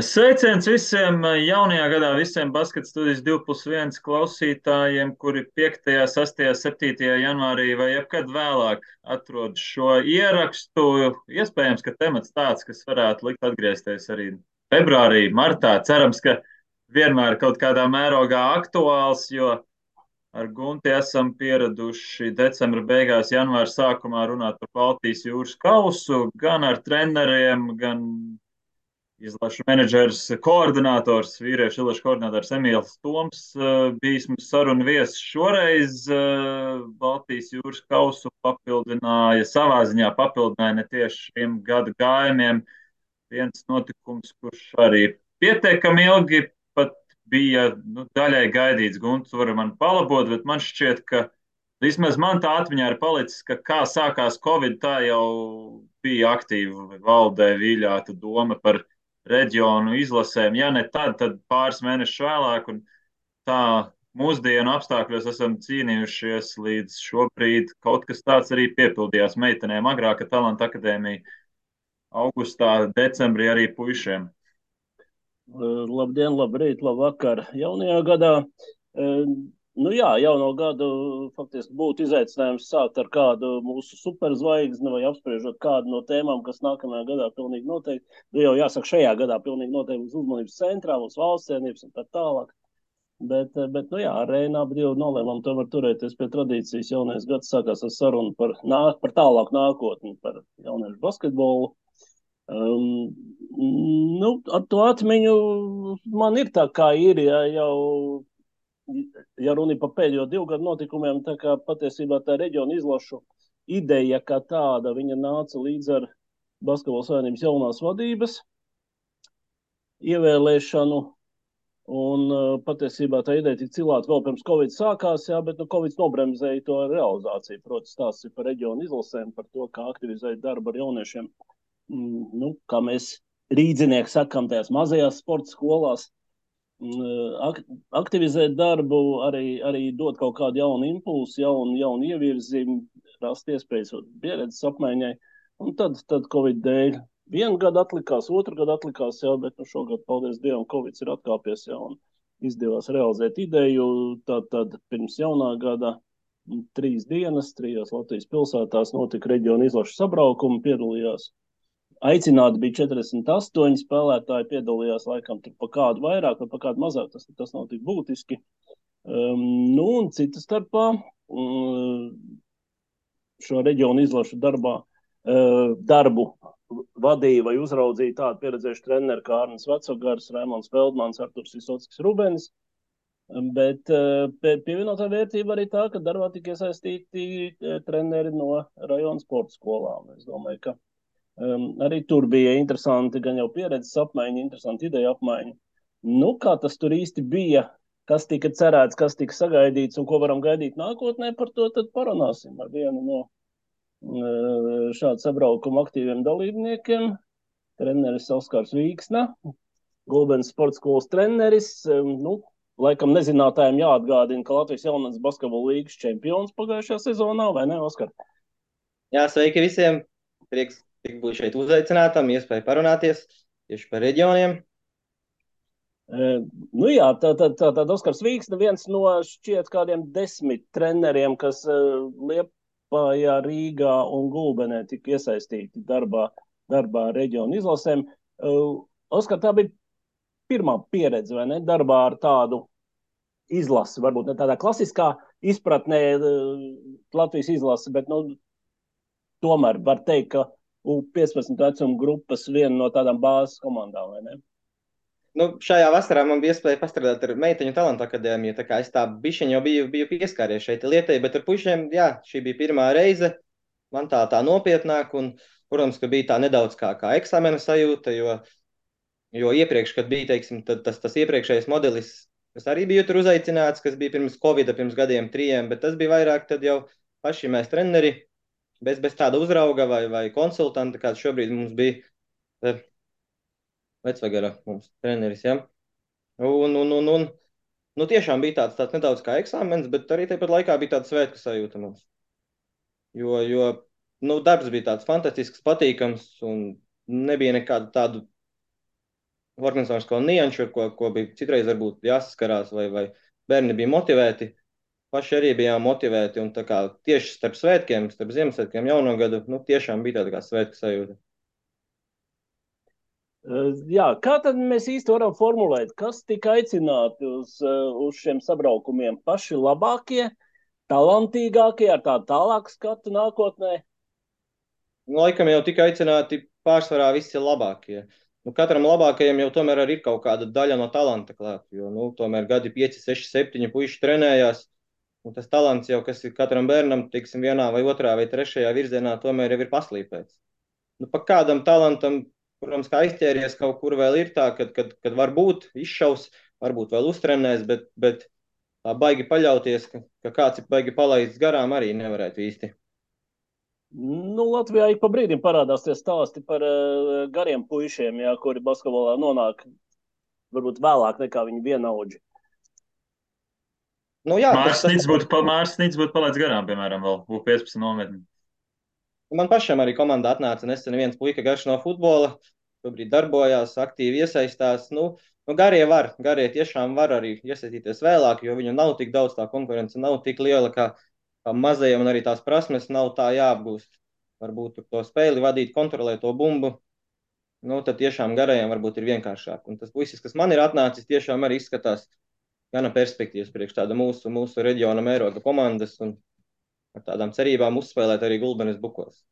Sveiciens visiem jaunajā gadā, visiem basketbola studijas 2 plus 1 klausītājiem, kuri 5., 6., 7. janvārī vai jebkad vēlāk atrod šo ierakstu. Iespējams, ka temats tāds, kas varētu likt atgriezties arī februārī, martā. Cerams, ka vienmēr kaut kādā mērogā aktuāls, jo ar Gunti esam pieraduši decembra beigās, janvāra sākumā runāt par Baltijas jūras kausu, gan ar treneriem, gan izlašu menedžers, koordinators, vīriešu izlašu koordinators Emīls Toms eh, bijis mums sarunu viesis. Šoreiz eh, Baltijas jūras kausu papildināja, savā ziņā papildināja ne tieši šiem gadu gājumiem. Viens notikums, kurš arī pietiekami ilgi pat bija nu, daļai gaidīts. Gunts var man palabot, bet man šķiet, ka vismaz man tā atmiņā ir palicis, ka kā sākās Covid, tā jau bija aktīva valdē vīļāta doma par reģionu izlasēm. Ja ne tad, tad pāris mēnešus vēlāk. Tā mūsdienu apstākļos esam cīnījušies līdz šobrīd. Kaut kas tāds arī piepildījās meitenēm. Agrāka talanta akadēmija augustā, decembrī arī puišiem. Labdien, labrīt, labvakar jaunajā gadā. Nu jā, jauno gadu faktiski būtu izaicinājums sākt ar kādu mūsu superzvaigzni vai apspriežot kādu no tēmām, kas nākamajā gadā pilnīgi noteikti, nu jau jāsaka, šajā gadā pilnīgi noteikti būs uzmanības centrā, būs valsts cienības un tā tālāk. Bet, bet nu jā, ar Reinu abi divi nolēmām tomēr turēties pie tradīcijas. Jaunais gads sākās ar sarunu par, nāk, par tālāku nākotni, par jauniešu basketbolu. Um, nu, ar to atmiņu man ir tā, kā ir, ja jau ja runa par pēdējo divu gadu notikumiem, tā kā patiesībā tā reģiona izlašu ideja kā tāda, viņa nāca līdz ar Basketbola savienības jaunās vadības ievēlēšanu. Un uh, patiesībā tā ideja tika cilāta vēl pirms Covid sākās, jā, bet nu, Covid nobremzēja to realizāciju. Protams, tās ir par reģionu izlasēm, par to, kā aktivizēt darbu ar jauniešiem. Mm, nu, kā mēs rīdzinieki sakām, tajās mazajās sporta skolās, aktivizēt darbu, arī, arī dot kaut kādu jaunu impulsu, jaunu, jaunu ievirzi, rast iespējas pieredzes apmaiņai. Un tad, tad Covid dēļ vienu gadu atlikās, otru gadu atlikās, jā, bet nu, šogad, paldies Dievam, Covid ir atkāpies jau un izdevās realizēt ideju. Tad, tad pirms jaunā gada trīs dienas, trijās Latvijas pilsētās notika reģiona izlašu sabraukumi, piedalījās Aicināti bija 48 spēlētāji, piedalījās laikam tur pa kādu vairāk vai pa kādu mazāk. Tas, tas nav tik būtiski. Um, nu, un citas starpā um, šo reģionu izlašu darbā, uh, darbu vadīja vai uzraudzīja tādu pieredzējušu treneri kā Arnēs Vecogars, Raimons Feldmans, Arturs Visockis Rubens. Bet uh, pievienotā vērtība arī tā, ka darbā tika iesaistīti uh, treneri no rajona sporta skolām. Es domāju, ka Um, arī tur bija interesanti, gan jau pieredzes apmaiņa, interesanti ideja apmaiņa. Nu, kā tas tur īsti bija, kas tika cerēts, kas tika sagaidīts un ko varam gaidīt nākotnē, par to tad parunāsim ar vienu no uh, šādu sabraukumu aktīviem dalībniekiem. Treneris Oskars Vīksna, Gulbens sporta skolas treneris. Um, nu, laikam nezinātājiem jāatgādina, ka Latvijas jaunatnes basketbola līgas čempions pagājušajā sezonā, vai ne, Oskar? Jā, sveiki visiem! Prieks tik būt šeit uzaicinātam, iespēja parunāties tieši par reģioniem. Uh, nu jā, tā tā, tā, tā, Oskars Vīgs ir viens no šķiet kādiem desmit treneriem, kas uh, Liepājā, Rīgā un Gulbenē tika iesaistīti darbā, darbā reģionu izlasēm. Uh, Oskar, tā bija pirmā pieredze, vai ne, darbā ar tādu izlasi, varbūt ne tādā klasiskā izpratnē Latvijas izlasi, bet, nu, tomēr var teikt, ka U15 vecuma grupas viena no tādām bāzes komandām, vai ne? Nu, šajā vasarā man bija iespēja pastrādāt ar meiteņu talantu akadēmiju. Tā kā es tā bišķiņ jau biju, biju pieskāries šeit lietai, bet ar pušiem, jā, šī bija pirmā reize. Man tā tā nopietnāk, un, protams, ka bija tā nedaudz kā, kā eksāmena sajūta, jo, jo iepriekš, kad bija, teiksim, tas, tas iepriekšējais modelis, kas arī bija tur uzaicināts, kas bija pirms Covid, pirms gadiem trijiem, bet tas bija vairāk tad jau paši mēs treneri, bez, bez tāda uzrauga vai, vai konsultanta, kāds šobrīd mums bija eh, vecvagara mums treneris, ja? Un, un, un, un, nu tiešām bija tāds, tāds nedaudz kā eksāmens, bet arī tāpat laikā bija tāds svētku sajūta mums. Jo, jo nu, darbs bija tāds fantastisks, patīkams un nebija nekādu tādu organizatorisko nianšu, ko, ko bija citreiz varbūt jāsaskarās, vai, vai bērni bija motivēti. Paši arī bijām motivēti, un kā tieši starp svētkiem, starp Ziemassvētkiem, jauno gadu, nu, tiešām bija tāda kā svētku sajūta. Jā, kā tad mēs īsti varam formulēt, kas tika aicināti uz, uz šiem sabraukumiem? Paši labākie, talantīgākie, ar tādu tālāku skatu nākotnē? Nu, laikam jau tika aicināti pārsvarā visi labākie. Nu, katram labākajam jau tomēr ir kaut kāda daļa no talanta klāta. Jo nu, tomēr gadi 5, 6, 7 puiši trenējās. Un tas talants jau, kas ir katram bērnam, tiksim, vienā vai otrā vai trešajā virzienā, tomēr jau ir paslīpēts. Nu, pa kādam talantam, protams, kā aizķēries kaut kur vēl ir tā, kad, kad, kad varbūt izšaus, varbūt vēl uztrenēs, bet, bet tā baigi paļauties, ka, ka kāds ir baigi palaists garām, arī nevarētu īsti. Nu, Latvijā ik pa brīdim parādās tie stāsti par uh, gariem puišiem, jā, kuri basketbolā nonāk varbūt vēlāk nekā viņi vienaudži. Nu, jā, Mārsnīts būtu, pa, būtu palaidis garām, piemēram, vēl U15 nometni. Man pašam arī komandā atnāca nesen viens puika garš no futbola, šobrīd darbojās, aktīvi iesaistās. Nu, nu garie var, garie tiešām var arī iesaistīties vēlāk, jo viņu nav tik daudz, tā konkurence nav tik liela, kā kā mazajam, un arī tās prasmes nav tā jāapgūst. Varbūt to spēli vadīt, kontrolēt to bumbu. Nu, tad tiešām garajam varbūt ir vienkāršāk. Un tas puisis, kas man ir atnācis, tiešām arī izskatās gana perspektīvas priekš tāda mūsu, mūsu reģiona mēroga komandas un ar tādām cerībām uzspēlēt arī Gulbenes bukos.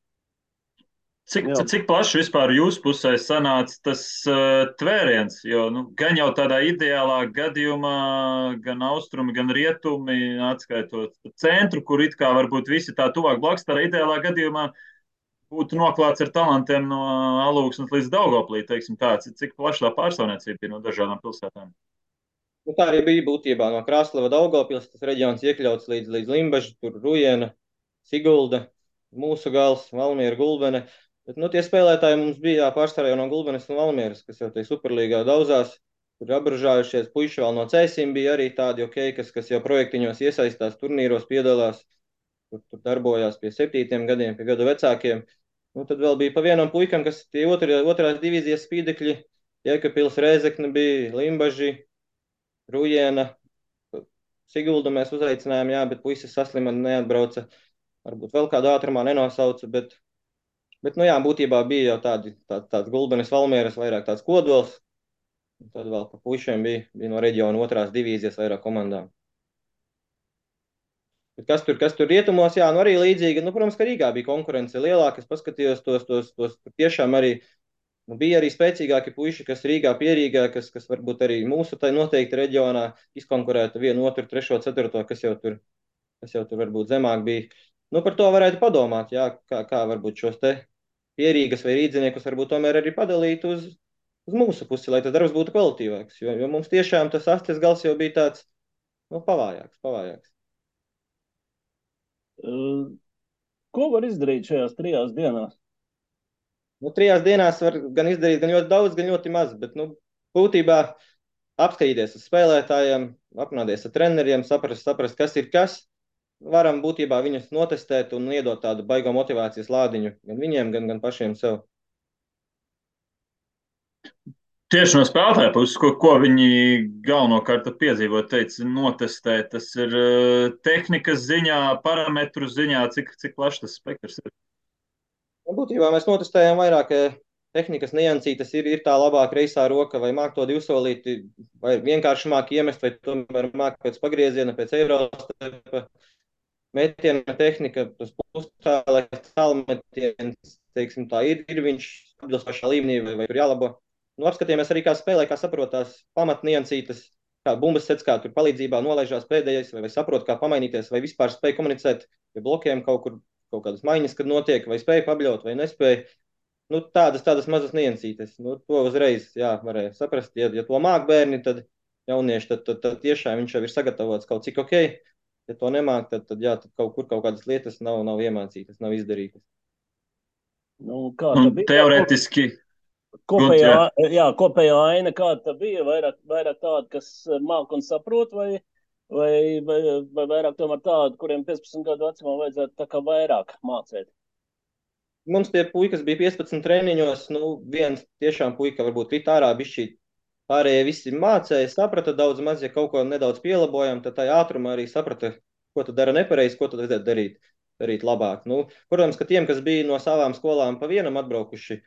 Cik, Jā. cik plaši vispār jūsu pusē sanāca tas uh, tvēriens? Jo nu, gan jau tādā ideālā gadījumā, gan austrumi, gan rietumi, atskaitot centru, kur it kā varbūt visi tā tuvāk blakus, tādā ideālā gadījumā būtu noklāts ar talantiem no Alūksnes līdz Daugoplī, teiksim tā, cik plaši tā pārstāvniecība ir no dažādām pilsētām. Nu, tā arī bija būtībā no Krāslava Daugopils, tas reģions iekļauts līdz, līdz Limbažu, tur Rujena, Sigulda, mūsu gals, Valmiera, Gulbene. Bet, nu, tie spēlētāji mums bija pārstāvja no Gulbenes un Valmieras, kas jau tajā superlīgā daudzās. Tur apbražājušies puiši vēl no cēsīm bija arī tādi, okay, kas, kas jau projektiņos iesaistās, turnīros piedalās, tur, tur darbojās pie septītiem gadiem, pie gadu vecākiem. Nu, tad vēl bija pa vienam puikam, kas tie otri, otrās divīzijas spīdekļi, Jēkabils Rēzekne bija, Limbaži, Rujēna, Siguldu mēs uzaicinājām, jā, bet puisis saslima neatbrauca. Varbūt vēl kādu ātrumā nenosauca, bet Bet, nu jā, būtībā bija jau tādi, tā, tāds gulbenis Valmieras, vairāk tāds kodols. Tad vēl pa pušiem bija, bija no reģiona otrās divīzijas vairāk komandām. Bet kas tur, kas tur rietumos, jā, nu arī līdzīgi, nu, protams, ka Rīgā bija konkurence lielāka, es paskatījos tos, tos, tos tiešām arī, nu, bija arī spēcīgāki puiši, kas Rīgā pierīgā, kas, kas varbūt arī mūsu tai noteikti reģionā izkonkurētu vienu, otru, trešo, ceturto, kas jau tur, kas jau tur varbūt zemāk bija. Nu, par to varētu padomāt, jā, kā, kā varbūt šos te pierīgas vai rīdziniekus varbūt tomēr arī padalīt uz, uz mūsu pusi, lai tas darbs būtu kvalitīvāks. Jo, jo mums tiešām tas astes gals jau bija tāds nu, pavājāks. pavājāks. Ko var izdarīt šajās trijās dienās? Nu, trijās dienās var gan izdarīt gan ļoti daudz, gan ļoti maz. Bet, nu, būtībā apskatīties uz spēlētājiem, aprunāties ar treneriem, saprast, saprast, kas ir kas varam būtībā viņus notestēt un iedot tādu baigo motivācijas lādiņu gan viņiem, gan, gan pašiem sev. Tieši no spēlētāja puses, ko, ko viņi galvenokārt piedzīvo, teica, notestēt, tas ir uh, tehnikas ziņā, parametru ziņā, cik, cik plašs tas spektrs ir. Nu, būtībā mēs notestējam vairāk tehnikas niansītas, ir, ir tā labāka reisā roka, vai māk to divsolīti, vai vienkārši māk iemest, vai tomēr māk pēc pagrieziena, pēc eirostepa metiena tehnika, tas pustālais tālmetiens, teiksim tā, ir, ir viņš atbilstošā līmenī vai, vai tur jālabo. Nu, apskatījāmies arī, kā spēlē, kā saprotās pamatniansītas, kā bumbas sets, kā tur palīdzībā nolaižās pēdējais, vai, vai saprot, kā pamainīties, vai vispār spēja komunicēt pie blokiem kaut kur, kaut kādas maiņas, kad notiek, vai spēja pabļaut, vai nespēja. Nu, tādas, tādas mazas niansītes. Nu, to uzreiz, jā, varēja saprast. Ja, ja to māk bērni, tad jaunieši, tad, tad, tad tiešām viņš jau ir sagatavots kaut cik ok ja to nemāk, tad, tad, jā, tad kaut kur kaut kādas lietas nav, nav iemācītas, nav izdarītas. Nu, kā bija? Teorētiski. Kopējā, jā, kopējā aina kāda tā bija, vairāk, vairāk tāda, kas māk un saprot, vai, vai, vai, vai vairāk tomēr tāda, kuriem 15 gadu vecumā vajadzētu tā kā vairāk mācīt? Mums tie puikas bija 15 treniņos, nu viens tiešām puika varbūt rit ārā bišķīt Pārējie visi mācīja, saprata daudz maz, ja kaut ko nedaudz pielabojam, tad tā ātrumā arī saprata, ko tu dari nepareizi, ko tu vajadzētu darīt, darīt labāk. Nu, protams, ka tiem, kas bija no savām skolām pa vienam atbraukuši,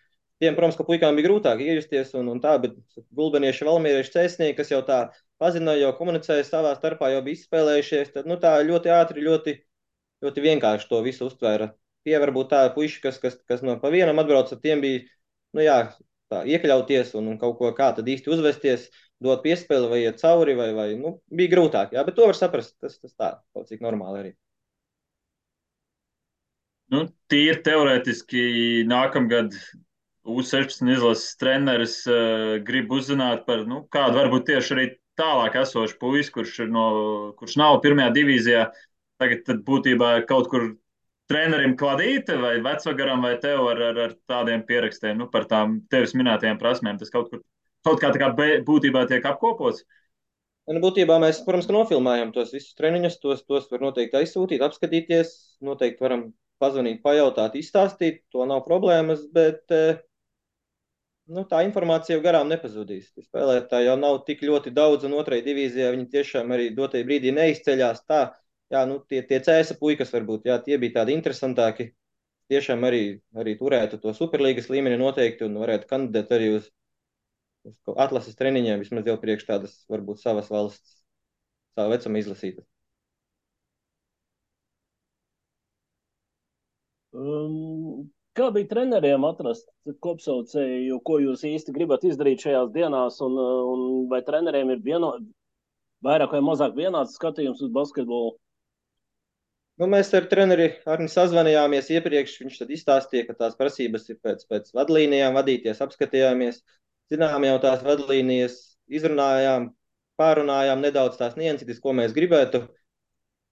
tiem, protams, ka puikām bija grūtāk iejusties un, un tā, bet gulbenieši, valmierieši, cēsnieki, kas jau tā pazināja, jau komunicēja savā starpā, jau bija izspēlējušies, tad nu, tā ļoti ātri, ļoti, ļoti vienkārši to visu uztvēra. Tie varbūt tā puiši, kas, kas, kas no pa vienam atbrauca, tiem bija, nu jā, tā, iekļauties un, un kaut ko kā tad īsti uzvesties, dot piespēli vai iet cauri, vai, vai nu, bija grūtāk. Jā, bet to var saprast. Tas, tas tā, kaut cik normāli arī. Nu, tīri teorētiski nākamgad U16 izlases treneris uh, grib uzzināt par, nu, kādu varbūt tieši arī tālāk esošu puisi, kurš, no, kurš nav pirmajā divīzijā. Tagad būtībā kaut kur trenerim Kladīte vai vecvagaram vai tev ar, ar, ar tādiem pierakstiem nu, par tām tevis minētajām prasmēm? Tas kaut, kur, kaut kā kā būtībā tiek apkopots. Nu, būtībā mēs, protams, nofilmējam tos visus treniņus, tos, tos var noteikti aizsūtīt, apskatīties, noteikti varam pazvanīt, pajautāt, izstāstīt, to nav problēmas, bet eh, nu, tā informācija jau garām nepazudīs. Spēlētāji jau nav tik ļoti daudz, un otrajā divīzijā viņi tiešām arī dotajā brīdī neizceļās tā, jā, nu, tie, tie cēsa puikas varbūt, jā, tie bija tādi interesantāki. Tiešām arī, arī turētu to superlīgas līmeni noteikti un varētu kandidēt arī uz, uz atlases treniņiem, vismaz jau priekš tādas varbūt savas valsts, savu vecumu izlasītas. Um, kā bija treneriem atrast kopsaucēju, ko jūs īsti gribat izdarīt šajās dienās, un, un vai treneriem ir vieno, vairāk vai mazāk vienāds skatījums uz basketbolu? Nu, mēs ar treneri Arni sazvanījāmies iepriekš. Viņš tad izstāstīja, ka tās prasības ir pēc, pēc vadlīnijām vadīties, apskatījāmies, zinām jau tās vadlīnijas, izrunājām, pārunājām nedaudz tās nianses, ko mēs gribētu.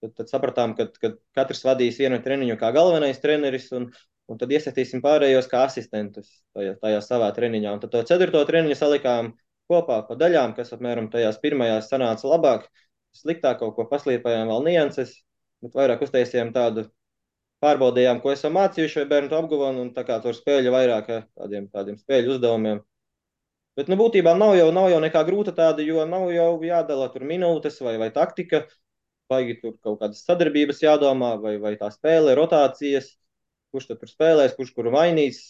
Tad, tad sapratām, ka, ka katrs vadīs vienu treniņu kā galvenais treneris, un, un tad iesaistīsim pārējos kā asistentus tajā, tajā savā treniņā. Un tad to ceturto treniņu salikām kopā pa daļām, kas apmēram tajās pirmajās sanāca labāk, sliktāk kaut ko paslīpējām vēl nianses bet vairāk uztaisījām tādu, pārbaudījām, ko esam mācījuši, vai bērnu apguvām, un tā kā tur spēļu vairāk tādiem, tādiem spēļu uzdevumiem. Bet, nu, būtībā nav jau, nav jau nekā grūta tāda, jo nav jau jādala tur minūtes vai, vai taktika, baigi tur kaut kādas sadarbības jādomā, vai, vai tā spēle, rotācijas, kurš tur spēlēs, kurš kuru mainīs.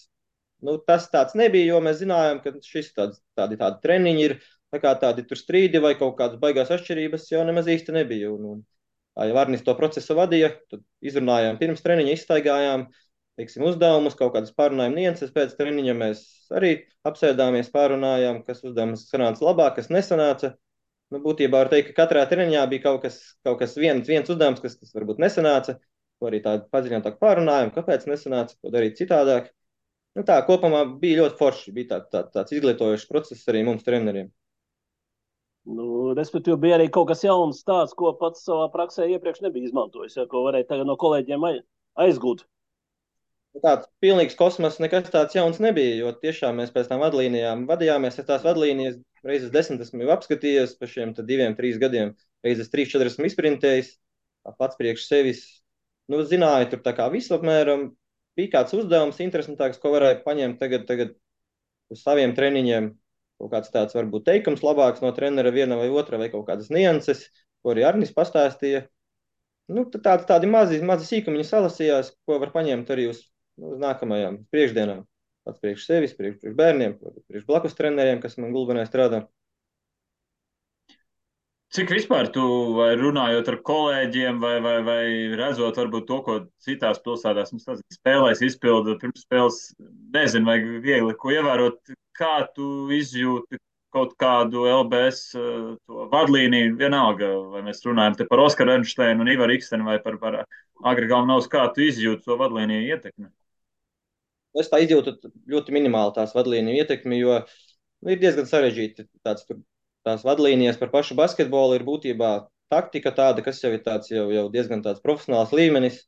Nu, tas tāds nebija, jo mēs zinājām, ka šis tāds, tādi, tādi treniņi ir, tā kā tādi tur strīdi vai kaut kādas baigās atšķirības jau nemaz īsti nebija. Un, un, ja Vārnis to procesu vadīja, tad izrunājām pirms treniņa, izstaigājām teiksim, uzdevumus, kaut kādas pārunājuma nianses. Pēc treniņa mēs arī apsēdāmies, pārunājām, kas uzdevums sanāca labāk, kas nesanāca. Nu, būtībā var teikt, ka katrā treniņā bija kaut kas, kaut kas viens, viens uzdevums, kas, kas varbūt nesanāca, ko arī tādu padziļinātāku pārunājumu, kāpēc nesanāca, ko darīt citādāk. Nu, tā kopumā bija ļoti forši, bija tā, tā, tāds izglītojošs process arī mums treneriem. Nu, respektīvi, bija arī kaut kas jauns, tāds, ko pats savā praksē iepriekš nebija izmantojis, ja, ko varēja tagad no kolēģiem aizgūt. Tāds pilnīgs kosmos, nekas tāds jauns nebija, jo tiešām mēs pēc tam vadlīnijām vadījāmies. Es tās vadlīnijas reizes desmit esmu apskatījies pa šiem diviem, trīs gadiem. Reizes trīs, četras esmu izprintējis, pats priekš sevis. Nu, zināju, tur tā kā visu apmēram bija kāds uzdevums interesantāks, ko varēja paņemt tagad, tagad uz saviem treniņiem kaut kāds tāds varbūt teikums labāks no trenera viena vai otra, vai kaut kādas nianses, ko arī Arnis pastāstīja. Nu, tādi, tādi mazi, mazi sīkumiņi salasījās, ko var paņemt arī uz, uz nākamajām priekšdienām. Pats priekš sevis, priekš, priekš bērniem, priekš blakus treneriem, kas man gulbenē strādā. Cik vispār tu runājot ar kolēģiem, vai, vai, vai redzot varbūt to, ko citās pilsētās mums tas spēlēs, izpilda pirms spēles, nezinu, vai viegli ko ievērot, kā tu izjūti kaut kādu LBS uh, vadlīniju, vienalga, vai mēs runājam te par Oskaru Enšteinu un Ivaru Ikstenu vai par, par Agri Galvinaus, kā tu izjūti to vadlīniju ietekmi? Es tā izjūtu ļoti minimāli tās vadlīniju ietekmi, jo ir diezgan sarežģīti tāds tur tās vadlīnijas par pašu basketbolu ir būtībā taktika tāda, kas jau ir tāds jau, jau diezgan tāds profesionāls līmenis,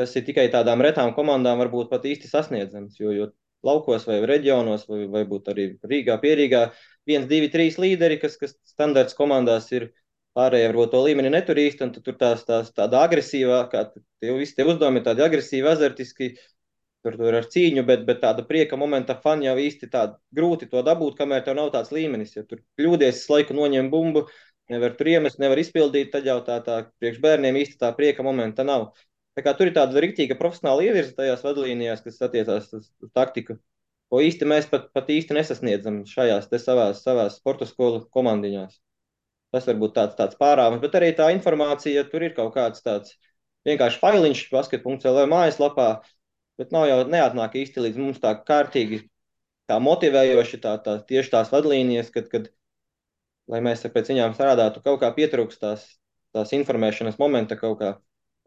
kas ir tikai tādām retām komandām varbūt pat īsti sasniedzams, jo, jo laukos vai reģionos, vai varbūt arī Rīgā, Pierīgā, viens, divi, trīs līderi, kas, kas standarts komandās ir pārējie varbūt to līmeni netur īsti, un tur tās, tās tāda agresīvā, kā tie visi tie uzdevumi ir tādi agresīvi, azartiski, tur, tur ar cīņu, bet, bet tāda prieka momenta fani jau īsti tāda grūti to dabūt, kamēr tev nav tāds līmenis. Ja tur kļūdies, laiku noņem bumbu, nevar tur iemest, nevar izpildīt, tad jau tā, tā priekš bērniem īsti tā prieka momenta nav. Tā kā tur ir tāda riktīga profesionāla ievirza tajās vadlīnijās, kas attiecās uz, uz taktiku, ko īsti mēs pat, pat īsti nesasniedzam šajās te savās, savās sporta skolu komandiņās. Tas varbūt tāds, tāds pārāvums, bet arī tā informācija, tur ir kaut kāds tāds vienkārši failiņš basket.lv mājaslapā, bet nav jau neatnāk īsti līdz mums tā kārtīgi, tā motivējoši, tā, tā tieši tās vadlīnijas, kad, kad lai mēs pēc viņām strādātu, kaut kā pietrūkst tās, tās informēšanas momenta, kaut kā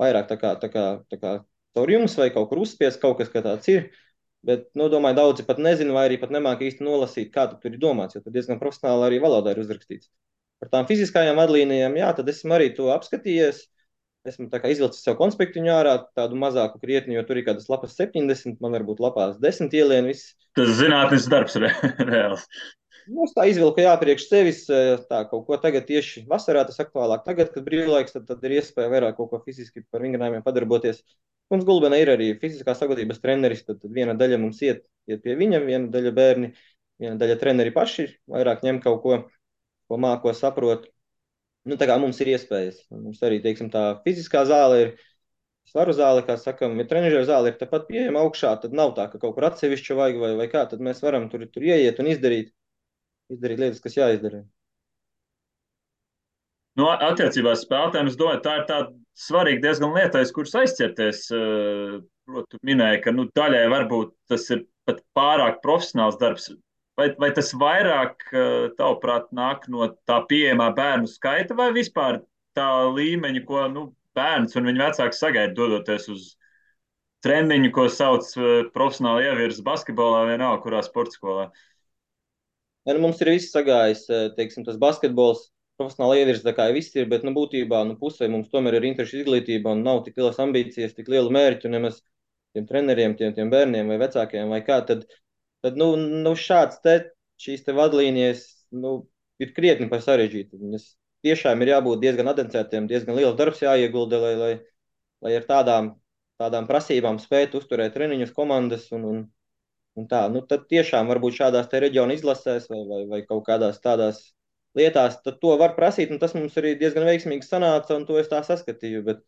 vairāk tā kā, tā kā, tā kā caur jums vai kaut kur uzspies kaut kas, ka tāds ir. Bet, nu, domāju, daudzi pat nezina, vai arī pat nemāk īsti nolasīt, kā tur ir domāts, jo tur diezgan profesionāli arī valodā ir uzrakstīts. Par tām fiziskajām vadlīnijām, jā, tad esmu arī to apskatījies. Esmu izvilcis sev konspektu ārā, tādu mazāku krietni, jo tur ir kādas lapas 70, man varbūt lapās 10 ielien. Viss. Tas zinātnis darbs re, reāls. Nu, tā izvilka jā, priekš sevis, tā kaut ko tagad tieši vasarā tas aktuālāk. Tagad, kad brīvlaiks, tad, tad ir iespēja vairāk kaut ko fiziski par vingrinājumiem padarboties. Mums Gulbenā ir arī fiziskās sagatavības treneris, tad, tad viena daļa mums iet, iet pie viņa, viena daļa bērni, viena daļa treneri paši vairāk ņem kaut ko, ko māko saprot. Nu, tā kā mums ir iespējas. Mums arī, teiksim, tā fiziskā zāle ir svaru zāle, kā sakam, ja trenižera zāle ir tepat pieejama augšā, tad nav tā, ka kaut kur atsevišķi vajag vai, vai kā, tad mēs varam tur, tur ieiet un izdarīt, izdarīt lietas, kas jāizdara. Nu, attiecībā spēlētājiem, es domāju, tā ir tāda svarīga diezgan lietais, kuras aizķerties. Protams, minēja, ka nu, daļai varbūt tas ir pat pārāk profesionāls darbs. Vai, vai tas vairāk, eh, tavuprāt, nāk no tā pieejamā bērnu skaita vai vispār tā līmeņa, ko nu, bērns un viņa vecāki sagaida, dodoties uz treniņu, ko sauc eh, profesionāli ievirza basketbolā, vienalga, kurā sporta skolā? Ja, nu, mums ir viss sagājis, eh, teiksim, tas basketbols, profesionāli ievirza, tā kā viss ir, bet, nu, būtībā, nu, pusē mums tomēr ir interešu izglītība un nav tik lielas ambīcijas, tik liela mērķu nemaz tiem treneriem, tiem, tiem bērniem vai vecākiem vai kā, tad, tad nu, nu šāds te, šīs te vadlīnijas nu, ir krietni par sarežģītu. Viņas tiešām ir jābūt diezgan adencētiem, diezgan liels darbs jāiegulda, lai, lai, lai ar tādām, tādām prasībām spētu uzturēt treniņus komandas un, un, un tā. Nu, tad tiešām varbūt šādās te reģionu izlasēs vai, vai, vai kaut kādās tādās lietās, tad to var prasīt, un tas mums arī diezgan veiksmīgi sanāca, un to es tā saskatīju. Bet,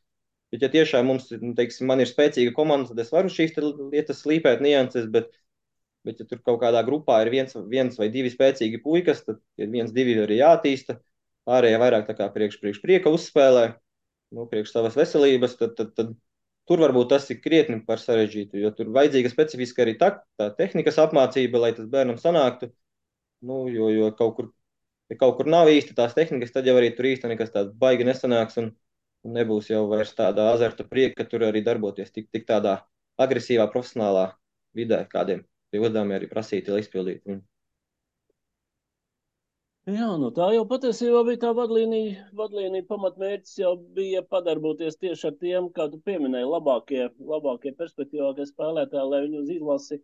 bet ja tiešām mums, nu, teiksim, man ir spēcīga komanda, tad es varu šīs lietas slīpēt nianses, bet, Bet, ja tur kaut kādā grupā ir viens, viens vai divi spēcīgi puikas, tad ir viens, divi arī jātīsta. Pārējie vairāk tā kā priekš, priekš prieka uzspēlē, nu, priekš savas veselības, tad, tad, tad tur varbūt tas ir krietni par sarežģītu, jo tur vajadzīga specifiska arī tā, tā tehnikas apmācība, lai tas bērnam sanāktu. Nu, jo, jo kaut kur, ja kaut kur nav īsti tās tehnikas, tad jau arī tur īsti nekas tāds baigi nesanāks un, un nebūs jau vairs tāda azarta prieka, ka tur arī darboties tik, tik tādā agresīvā profesionālā vidē kādiem uzdevumi arī prasīti, lai izpildītu viņu. Jā, nu tā jau patiesībā bija tā vadlīnija. Vadlīnija pamatmērķis jau bija padarboties tieši ar tiem, kā tu pieminēji, labākie, labākie perspektīvākie spēlētāji, lai viņi uz izlasi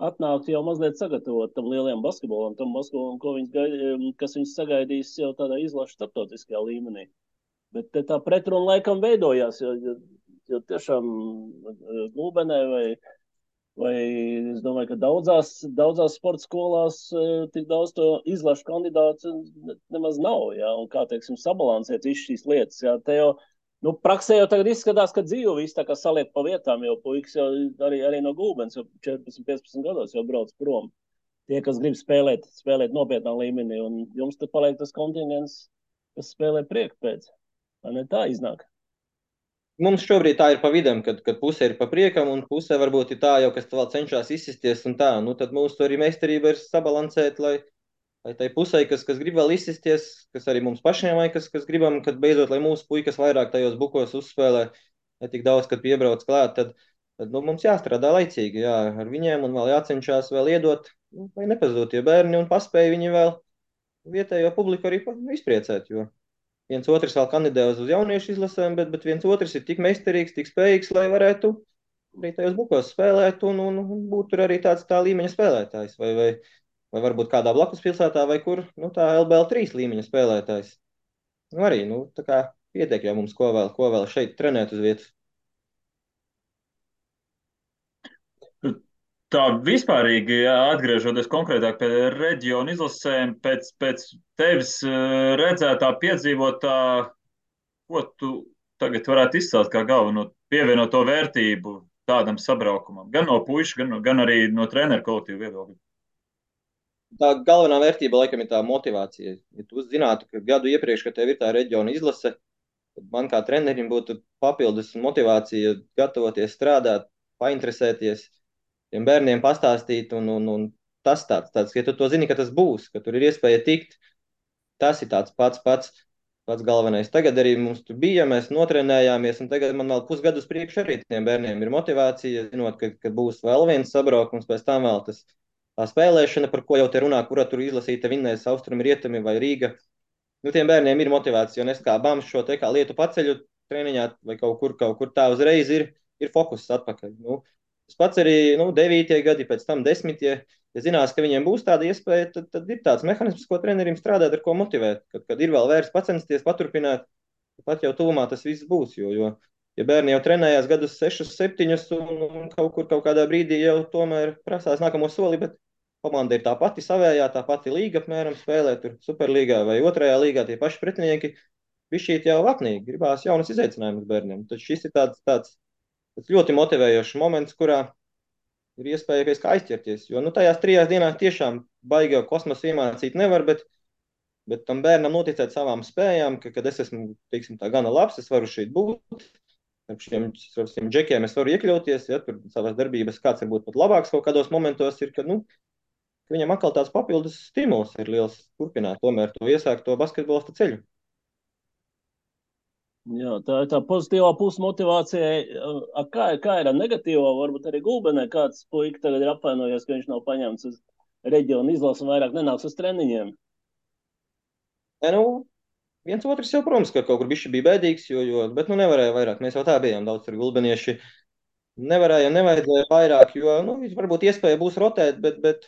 atnāktu jau mazliet sagatavot tam lielajam basketbolam, tam basketbolam, ko viņas gaida, kas viņus sagaidīs jau tādā izlašu starptautiskajā līmenī. Bet tā pretruna laikam veidojās, jo, jo, jo tiešām eh, Gulbenē vai Vai es domāju, ka daudzās, daudzās sporta skolās e, tik daudz to izlašu kandidātu nemaz nav. Ja? Un kā teiksim, sabalansēt visas šīs lietas. Ja? Te jau nu, praksē jau tagad izskatās, ka dzīve viss tā kā saliek pa vietām, jo puikas jau arī, arī no gulbens jau 14, 15 gados jau brauc prom. Tie, kas grib spēlēt, spēlēt nopietnā līmenī, un jums tad paliek tas kontingents, kas spēlē priekš pēc. Vai ne tā iznāk? Mums šobrīd tā ir pa vidam, kad, kad puse ir pa priekam, un puse varbūt ir tā jau, kas vēl cenšas izsisties, un tā, nu tad mūsu arī meistarība ir sabalansēt, lai, lai tai pusē, kas, kas grib vēl izsisties, kas arī mums pašiem vai kas, kas gribam, kad beidzot, lai mūsu puikas vairāk tajos bukos uzspēlē, ne tik daudz, kad piebrauc klāt, tad, tad nu, mums jāstrādā laicīgi, jā, ar viņiem, un vēl jācenšas vēl iedot, nu, lai nepazūd tie bērni, un paspēj viņi vēl vietējo publiku arī izpriecēt, jo viens otrs vēl kandidē uz jauniešu izlasēm, bet, bet viens otrs ir tik meistarīgs, tik spējīgs, lai varētu arī tajos bukos spēlēt un, un, un būt arī tāds tā līmeņa spēlētājs. Vai, vai, vai varbūt kādā blakus pilsētā, vai kur nu, tā LBL3 līmeņa spēlētājs. Nu, arī nu, pietiek jau mums, ko vēl, ko vēl šeit trenēt uz vietas. Tā vispārīgi atgriežoties konkrētāk pie reģionu izlasēm, pēc, pēc tevis redzētā, piedzīvotā, ko tu tagad varētu izcelt kā galveno pievienoto vērtību tādam sabraukumam, gan no puikas, gan, gan arī no treneru kolektīva viedokļa? Tā galvenā vērtība laikam ir tā motivācija. Ja tu zinātu, ka gadu iepriekš, kad tev ir tā reģiona izlase, tad man kā trenerim būtu papildus motivācija gatavoties strādāt, painteresēties tiem bērniem pastāstīt, un, un, un tas tāds, tāds, ja tu to zini, ka tas būs, ka tur ir iespēja tikt, tas ir tāds pats, pats, pats galvenais. Tagad arī mums tur bija, mēs notrenējāmies, un tagad man vēl pusgadus priekš arī tiem bērniem ir motivācija, zinot, ka, ka būs vēl viens sabraukums, pēc tam vēl tas tā spēlēšana, par ko jau te runā, kurā tur izlasīta vinnēs austrumi, rietumi vai Rīga. Nu, tiem bērniem ir motivācija, un es kā bams šo te kā lietu paceļu treniņā vai kaut kur, kaut kur tā uzreiz ir, ir fokus atpakaļ. Nu, Tas pats arī nu, 9. gadi, pēc tam 10. Ja zinās, ka viņiem būs tāda iespēja, tad, tad ir tāds mehānisms, ko trenerim strādāt, ar ko motivēt. Kad, kad ir vēl vērts pacensties, paturpināt, pat jau tuvumā tas viss būs. Jo, jo ja bērni jau trenējās gadus 6, 7, un, un kaut kur kaut kādā brīdī jau tomēr prasās nākamo soli, bet komanda ir tā pati savējā, tā pati līga apmēram spēlē, tur superlīgā vai otrajā līgā tie paši pretinieki. Viņš jau apnīgi, gribās jaunas izaicinājumus bērniem. Tad šis ir tāds, tāds tas ļoti motivējošs moments, kurā ir iespēja pēc kā aizķerties. Jo nu, tajās trijās dienās tiešām baigā kosmosa iemācīt nevar, bet, bet tam bērnam noticēt savām spējām, ka, kad es esmu, teiksim, tā gana labs, es varu šeit būt. Ar šiem, ar šiem džekiem es varu iekļauties, ja tur savas darbības kāds varbūt pat labāks kaut kādos momentos ir, ka, nu, ka viņam atkal tāds papildus stimuls ir liels turpināt tomēr to iesākt to basketbolistu ceļu. Jā, tā ir tā pozitīvā puse motivācijai. A, kā, kā ir ar negatīvo? Varbūt arī Gulbenē kāds puika tagad ir apvainojies, ka viņš nav paņemts uz reģionu izlasu un vairāk nenāks uz treniņiem. Ja, nu, viens otrs jau, protams, ka kaut kur bija bēdīgs, jo, jo, bet nu nevarēja vairāk. Mēs jau tā bijām daudz ar gulbenieši. Nevarēja, nevajadzēja vairāk, jo, nu, varbūt iespēja būs rotēt, bet, bet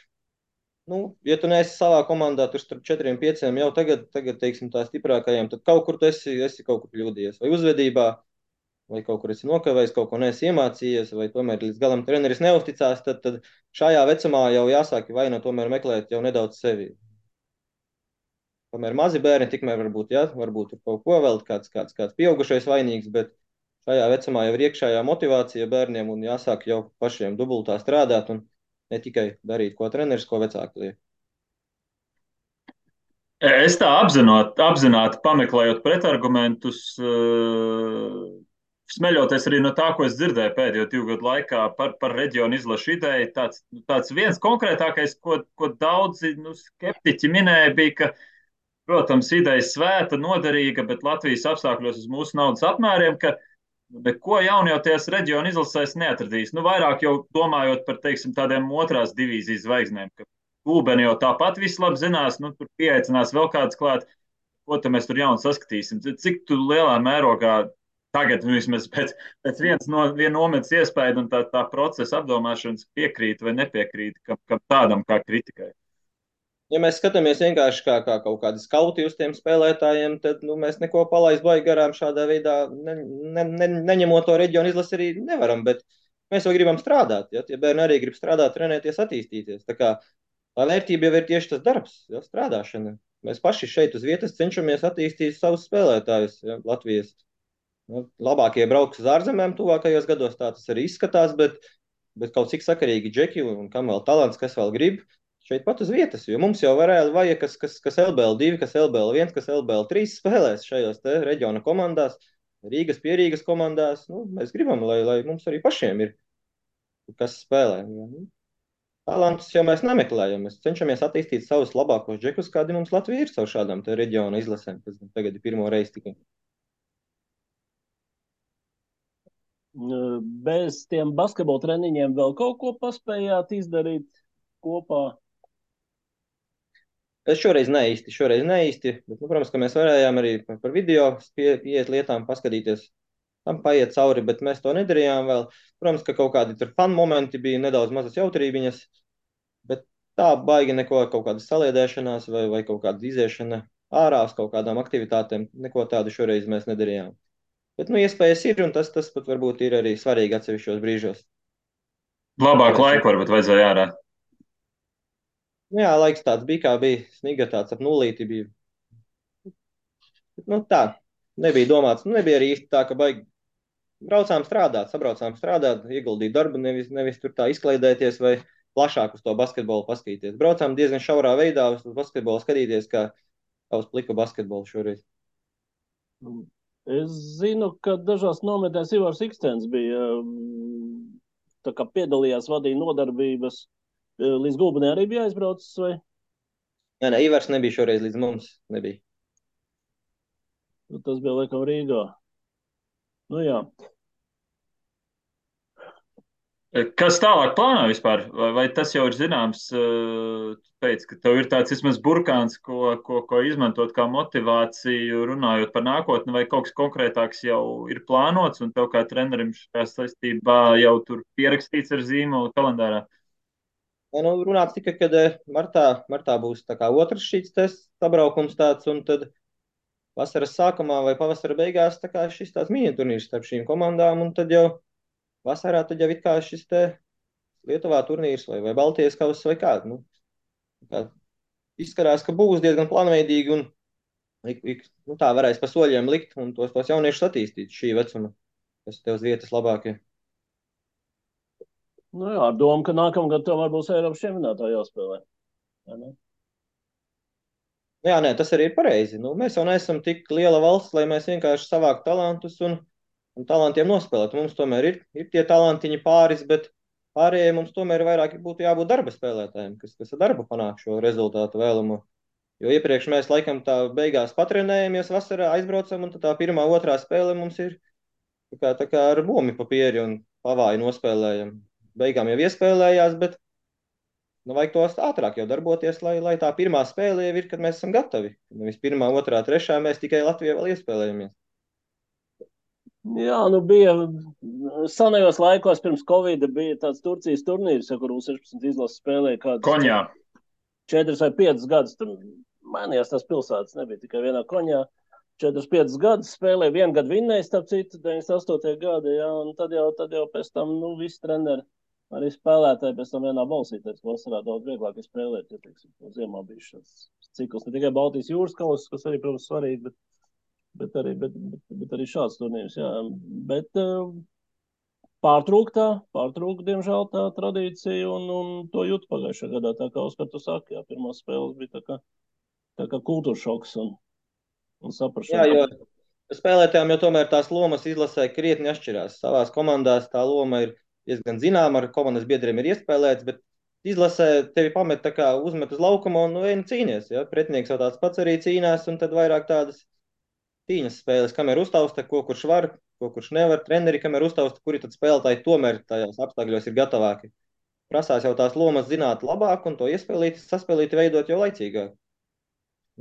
Nu, ja tu neesi savā komandā, tur starp četriem, pieciem jau tagad, tagad teiksim, tā stiprākajiem, tad kaut kur tu esi, esi kaut kur kļūdījies. Vai uzvedībā, vai kaut kur esi nokavējis, kaut ko neesi iemācījies, vai tomēr līdz galam treneris neusticās, tad, tad šajā vecumā jau jāsāk vai nu tomēr meklēt jau nedaudz sevi. Kamēr mazi bērni, tikmēr varbūt, ja, varbūt tur kaut ko vēl kāds, kāds, kāds pieaugušais vainīgs, bet šajā vecumā jau ir iekšējā motivācija bērniem un jāsāk jau pašiem dubultā strādāt un ne tikai darīt, ko treneris, ko vecāki liek. Es tā apzinot, apzināti pameklējot pretargumentus, uh, smeļoties arī no tā, ko es dzirdēju pēdējo divu gadu laikā par, par reģionu izlašu ideju. Tāds, tāds viens konkrētākais, ko, ko daudzi nu, skeptiķi minēja, bija, ka, protams, ideja svēta, noderīga, bet Latvijas apstākļos uz mūsu naudas apmēriem, ka uh, Neko jaunu jau tajās reģionu izlasēs neatradīs. Nu, vairāk jau domājot par teiksim, tādiem otrās divīzijas zvaigznēm, ka Kūbeni jau tāpat viss labi zinās, nu, tur pieaicinās vēl kāds klāt, ko tad mēs tur jaunu saskatīsim. Cik tu lielā mērogā tagad, nu, vismaz pēc, pēc vienas no, viena nometas iespējas un tā, tā procesa apdomāšanas piekrīt vai nepiekrīt kam, kam tādam kā kritikai? Ja mēs skatāmies vienkārši kā, kā kaut kādi skauti uz tiem spēlētājiem, tad nu, mēs neko palaist baigi garām šādā veidā, ne, ne, ne, neņemot to reģionu izlasi arī nevaram, bet mēs jau gribam strādāt, ja tie bērni arī grib strādāt, trenēties, attīstīties. Tā kā tā vērtība jau ir tieši tas darbs, ja, strādāšana. Mēs paši šeit uz vietas cenšamies attīstīt savus spēlētājus, ja, Latvijas. Nu, labākie brauks uz ārzemēm tuvākajos gados, tā tas arī izskatās, bet, bet kaut cik sakarīgi džeki un kam vēl talants, kas vēl grib, šeit pat uz vietas, jo mums jau varēja vajag, kas, kas, kas LBL2, kas LBL1, kas LBL3 spēlēs šajos te reģiona komandās, Rīgas pierīgas komandās. Nu, mēs gribam, lai, lai mums arī pašiem ir kas spēlē. Talantus jau mēs nemeklējam. Mēs cenšamies attīstīt savus labākos džekus, kādi mums Latvija ir caur šādām reģiona izlasēm, kas tagad ir pirmo reizi tikai. Bez tiem basketbola treniņiem vēl kaut ko paspējāt izdarīt kopā? Es šoreiz neīsti, šoreiz neīsti, bet, nu, protams, ka mēs varējām arī par video pie, pieiet lietām, paskatīties, tam paiet cauri, bet mēs to nedarījām vēl. Protams, ka kaut kādi tur fanu momenti bija nedaudz mazas jautrībiņas, bet tā baigi neko, kaut kādas saliedēšanās vai, vai kaut kāda iziešana ārā uz kaut kādām aktivitātēm, neko tādu šoreiz mēs nedarījām. Bet, nu, iespējas ir, un tas, tas pat varbūt ir arī svarīgi atsevišķos brīžos. Labāk laiku varbūt vajadzēja ārā. Nu jā, laiks tāds bija, kā bija. Sniga tāds ap nulīti bija. Nu tā, nebija domāts, nu nebija arī īsti tā, ka baigi braucām strādāt, sabraucām strādāt, ieguldīt darbu, nevis, nevis tur tā izklaidēties vai plašāk uz to basketbolu paskatīties. Braucām diezgan šaurā veidā uz basketbolu skatīties, kā uz pliku basketbolu šoreiz. Es zinu, ka dažās nometnēs Ivars Ikstens bija tā kā piedalījās, vadīja nodarbības. Līdz Gulbenē arī bija aizbraucis, vai? Nē, nē, Ivars nebija šoreiz līdz mums, nebija. Nu, tas bija laikam Rīgā. Nu jā. Kas tālāk plāno vispār? Vai, vai tas jau ir zināms? Tu teici, ka tev ir tāds vismaz burkāns, ko, ko, ko izmantot kā motivāciju, runājot par nākotni, vai kaut kas konkrētāks jau ir plānots, un tev kā trenerim šajā saistībā jau tur pierakstīts ar zīmolu kalendārā? Ja, nu, runāts tikai, kad martā, martā būs otrs šīs tests sabraukums tāds, un tad vasaras sākumā vai pavasara beigās tā kā šis tāds mini turnīrs starp šīm komandām, un tad jau vasarā tad jau it kā šis te Lietuvā turnīrs vai, vai Baltijas kausa vai kāds. Nu, kā izskatās, ka būs diezgan planveidīgi un ik, ik, nu, tā varēs pa soļiem likt un tos, tos jauniešus attīstīt šī vecuma, kas tev uz vietas labākie. Nu jā, ar domu, ka nākamgad tomēr būs Eiropas čempionātā jāspēlē. Ne? Jā, nē, tas arī ir pareizi. Nu, mēs jau neesam tik liela valsts, lai mēs vienkārši savāktu talantus un un talantiem nospēlēt. Mums tomēr ir, ir tie talantiņi pāris, bet pārējiem mums tomēr vairāk būtu jābūt darba spēlētājiem, kas, kas ar darbu panāk šo rezultātu vēlamo. Jo iepriekš mēs laikam tā beigās patrenējamies vasarā, aizbraucam, un tā pirmā, otrā spēle mums ir tā kā, tā kā ar bomi papīri un pavāji nospēlējam. Beigām jau iespēlējās, bet nu, vajag tos ātrāk jau darboties, lai, lai tā pirmā spēle jau ir, kad mēs esam gatavi. Nevis pirmā, otrā, trešā mēs tikai Latvijā vēl iespēlējamies. Jā, nu bija senajos laikos pirms Covid bija tāds Turcijas turnīrs, kur U16 izlases spēlēja kāds. Koņā. Četras vai piecas gadus. Tur mainījās tās pilsētas, nebija tikai vienā koņā. Četras, piecas gadus spēlēja, vienu gadu vinnēja, starp citu, 98. gada, jā, un tad jau, tad jau pēc tam, nu, visi treneri, arī spēlētāji pēc tam vienā balsī, tāds vasarā daudz vieglāk spēlēt, ja, teiksim, ziemā bija šis cikls, ne tikai Baltijas jūras kalas, kas arī, protams, svarīgi, bet bet arī, bet, bet, bet arī šāds turnīrs. Jā. Bet uh, pārtrūktā, pārtrūkta, diemžēl, tā tradīcija, un, un to jūt pagājušajā gadā. Tā kā Oskar, tu saki, jā, pirmās spēles bija tā kā, tā kā kultūra šoks un, un saprašana. Jā, jo spēlētājiem jau tomēr tās lomas izlasē krietni atšķirās. Savās komandās tā loma ir diezgan zināma, ar komandas biedriem ir iespēlēts, bet izlasē tevi pamet tā kā uzmet uz laukuma un nu, vienu cīnies. Ja? Pretinieks jau tāds pats arī cīnās, un tad vairāk tādas cīņas spēles, kam ir uztausta, ko kurš var, ko kurš nevar. Treneri, kam ir uztausta, kuri tad spēlētāji tomēr tajos apstākļos ir gatavāki. Prasās jau tās lomas zināt labāk un to iespēlīt, saspēlīt, veidot jau laicīgāk.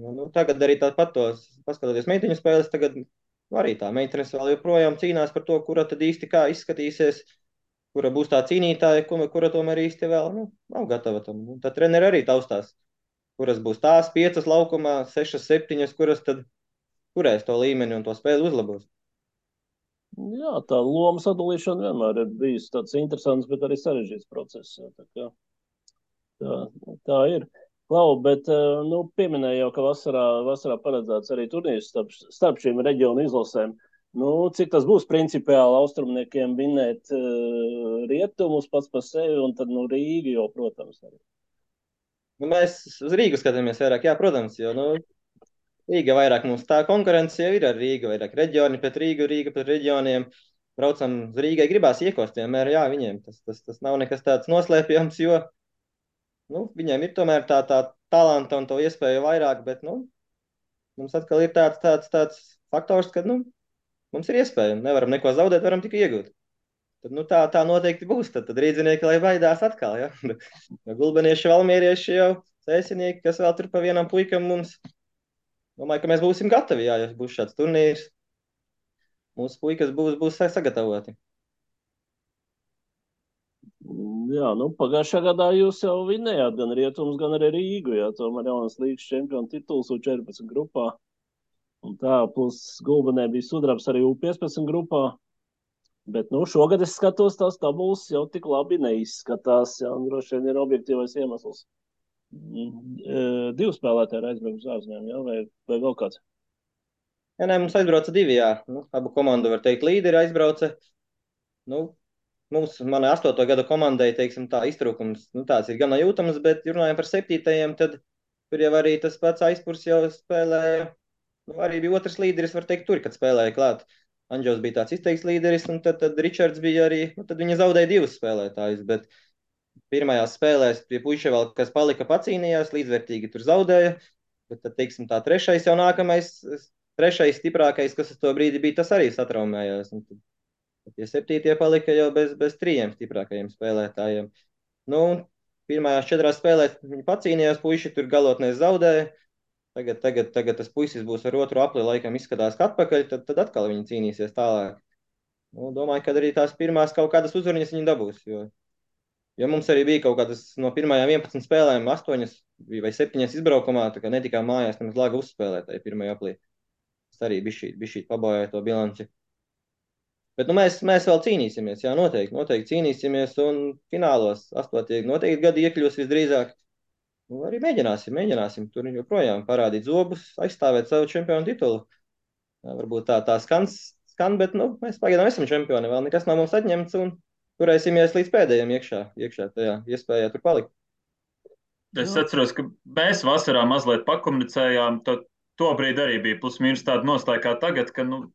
Nu, nu, tagad arī tāpat tos, paskatoties meiteņu spēles, tagad arī tā meitenes vēl joprojām cīnās par to, kura tad īsti kā izskatīsies, kura būs tā cīnītāja, kura tomēr īsti vēl nu, nav gatava tam. Nu, tad treneri arī taustās, kuras būs tās piecas laukumā, sešas, septiņas, kuras tad turēs to līmeni un to spēli uzlabos. Jā, tā loma sadalīšana vienmēr ir bijis tāds interesants, bet arī sarežģīts process. Tā, kā, tā, tā ir. Klau, bet eh, nu, pieminēja jau, ka vasarā, vasarā paredzēts arī turnīrs starp, starp šīm reģionu izlasēm. Nu, cik tas būs principiāli austrumniekiem vinēt uh, rietumus pats par sevi un tad nu, Rīgu jau, protams, arī. Nu, mēs uz Rīgu skatāmies vairāk, jā, protams, jo nu, Rīga vairāk mums tā konkurence jau ir ar Rīgu, vairāk reģioni pret Rīgu, Rīga pret reģioniem. Braucam uz Rīgai, gribās iekost vienmēr, jā, viņiem tas, tas, tas nav nekas tāds noslēpjams, jo nu, viņiem ir tomēr tā, tā talanta un to iespēju vairāk, bet nu, mums atkal ir tāds, tāds, tāds faktors, ka nu, mums ir iespēja, nevaram neko zaudēt, varam tikai iegūt. Tad, nu, tā, tā noteikti būs. Tad, tad rīznieki lai baidās atkal. Ja? Gulbenieši, valmierieši jau sēsinieki, kas vēl tur pa vienam puikam mums domāju, ka mēs būsim gatavi, jā, ja būs šāds turnīrs. Mūsu puikas būs, būs sagatavoti. Jā, nu, pagājušā gadā jūs jau vinējāt gan Rietumus, gan arī Rīgu. Jā, tomēr jaunas līgas čempionu tituls U14 grupā. Un tā, plus Gulbenē bija sudrabs arī U15 grupā. Bet nu, šogad es skatos, tās tabulas jau tik labi neizskatās. Jā, droši vien ir objektīvais iemesls. Mm, divi spēlētāji ir aizbraukuši uz ārzemēm, vai, vai vēl kāds? Jā, nē, mums aizbrauca divi. Jā. Nu, abu komandu var teikt, līderi aizbrauca. Nu, mums, manai astoto gadu komandai, teiksim, tā iztrūkums nu, tāds ir gan jūtams, bet runājot par septītajiem, tad tur jau arī tas pats aizpurs jau spēlēja. Nu, arī bija otrs līderis, var teikt, tur, kad spēlēja klāt. Anģels bija tāds izteikts līderis, un tad, tad Ričards bija arī, nu, tad viņi zaudēja divus spēlētājus, bet pirmajās spēlēs pie puiša vēl, kas palika pacīnījās, līdzvērtīgi tur zaudēja, bet tad, teiksim, tā trešais jau nākamais, trešais stiprākais, kas uz to brīdi bija, tas arī satraumējās. Un tad tie septītie palika jau bez, bez trījiem stiprākajiem spēlētājiem. Nu, pirmajās četrās spēlēs viņi pacīnījās, puiši tur galotnēs zaudēja, Tagad, tagad, tagad tas puisis būs ar otru apli, laikam izskatās, ka atpakaļ, tad, tad atkal viņi cīnīsies tālāk. Nu, domāju, ka arī tās pirmās kaut kādas uzvaras viņi dabūs. Jo, jo mums arī bija kaut kādas no pirmajām 11 spēlēm, 8 vai 7 izbraukumā, tā kā ne tikai mājās, nemaz laga uzspēlētāji pirmajā aplī. Tas arī bija šī, bija šī pabojāja to bilanci. Bet nu, mēs, mēs vēl cīnīsimies, jā, noteikti, noteikti cīnīsimies, un finālos astotie noteikti gadi iekļūs visdrīzāk. Nu, arī mēģināsim, mēģināsim tur joprojām parādīt zobus, aizstāvēt savu čempionu titulu. Varbūt tā, tā skan, skan, bet nu, mēs pagaidām esam čempioni. Vēl nekas nav mums atņemts un turēsimies līdz pēdējiem iekšā, iekšā tajā iespējā tur palikt. Es atceros, ka mēs vasarā mazliet pakomunicējām. To, to brīdi arī bija plus-mínus tāda nostāja kā tagad, ka nu,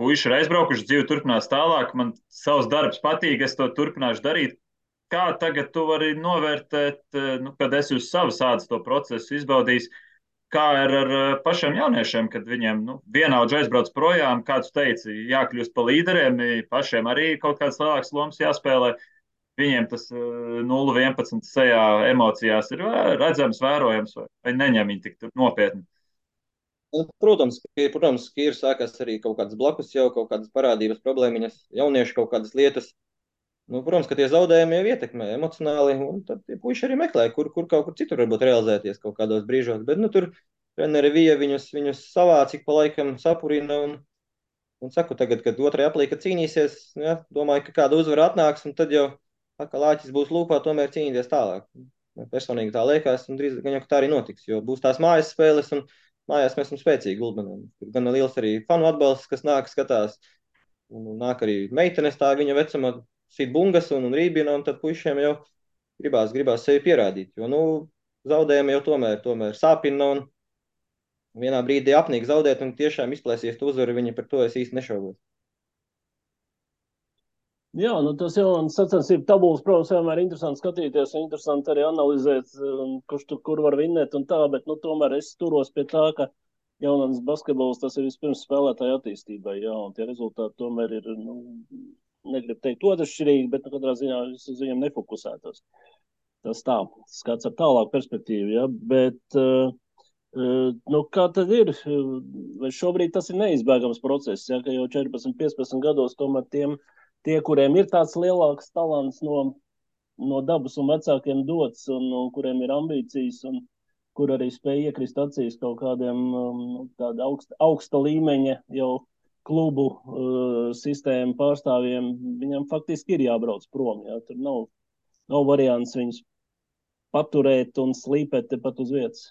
puiši ir aizbraukuši, dzīve turpinās tālāk. Man savs darbs patīk, es to turpināšu darīt kā tagad tu vari novērtēt, eh, nu, kad es uz savas ādas to procesu izbaudīju, kā ir ar eh, pašiem jauniešiem, kad viņiem nu, vienaudži aizbrauc projām, kā tu teici, jākļūst par līderiem, pašiem arī kaut kāds lielāks lomas jāspēlē. Viņiem tas 0-11 eh, sejā emocijās ir redzams, vērojams, vai neņem viņi tik nopietni. Nu, protams, ka, protams, ka ir sākās arī kaut kādas blakus jau kaut kādas parādības, problēmiņas, jaunieši kaut kādas lietas, Nu, protams, ka tie zaudējumi jau ietekmē emocionāli, un tad tie puiši arī meklē, kur, kur kaut kur citur varbūt realizēties kaut kādos brīžos. Bet nu, tur treneri Vija viņus, viņus savāc, ik pa laikam sapurina. Un, un saku, tagad, kad otrajā aplīka cīnīsies, ja, domāju, ka kāda uzvara atnāks, un tad jau atkal āķis būs lūpā, tomēr cīnīties tālāk. Personīgi tā liekas, un drīz gan jau tā arī notiks, jo būs tās mājas spēles, un mājās mēs esam spēcīgi gulbenam. Tur gan liels arī fanu atbalsts, kas nāk skatās, un nāk arī meitenes tā viņa vecuma sit bungas un, un rībina, un tad puišiem jau gribās, gribās sevi pierādīt. Jo, nu, zaudējumi jau tomēr, tomēr sāpina, un vienā brīdī apnīk zaudēt, un tiešām izplēsies uzvaru, viņi par to es īsti nešaubos. Jā, nu tas jau ir sacensību tabulas, protams, vienmēr interesanti skatīties, un interesanti arī analizēt, kurš tur kur var vinnēt un tā, bet, nu, tomēr es turos pie tā, ka jaunatnes basketbols tas ir vispirms spēlētāju attīstībai, jā, un tie rezultāti tomēr ir, nu, negribu teikt otršķirīgi, bet nu, katrā ziņā es uz viņiem nefokusētos. Tas tā, skats ar tālāku perspektīvu, ja, bet, uh, nu, kā tad ir, vai šobrīd tas ir neizbēgams process, ja, ka jau 14, 15 gados tomēr tiem, tie, kuriem ir tāds lielāks talants no, no dabas un vecākiem dots, un, un kuriem ir ambīcijas, un kur arī spēj iekrist acīs kaut kādiem um, tāda augsta, augsta līmeņa jau klubu uh, sistēmu pārstāvjiem, viņam faktiski ir jābrauc prom. Jā. Tur nav, nav variants viņus paturēt un slīpēt tepat uz vietas,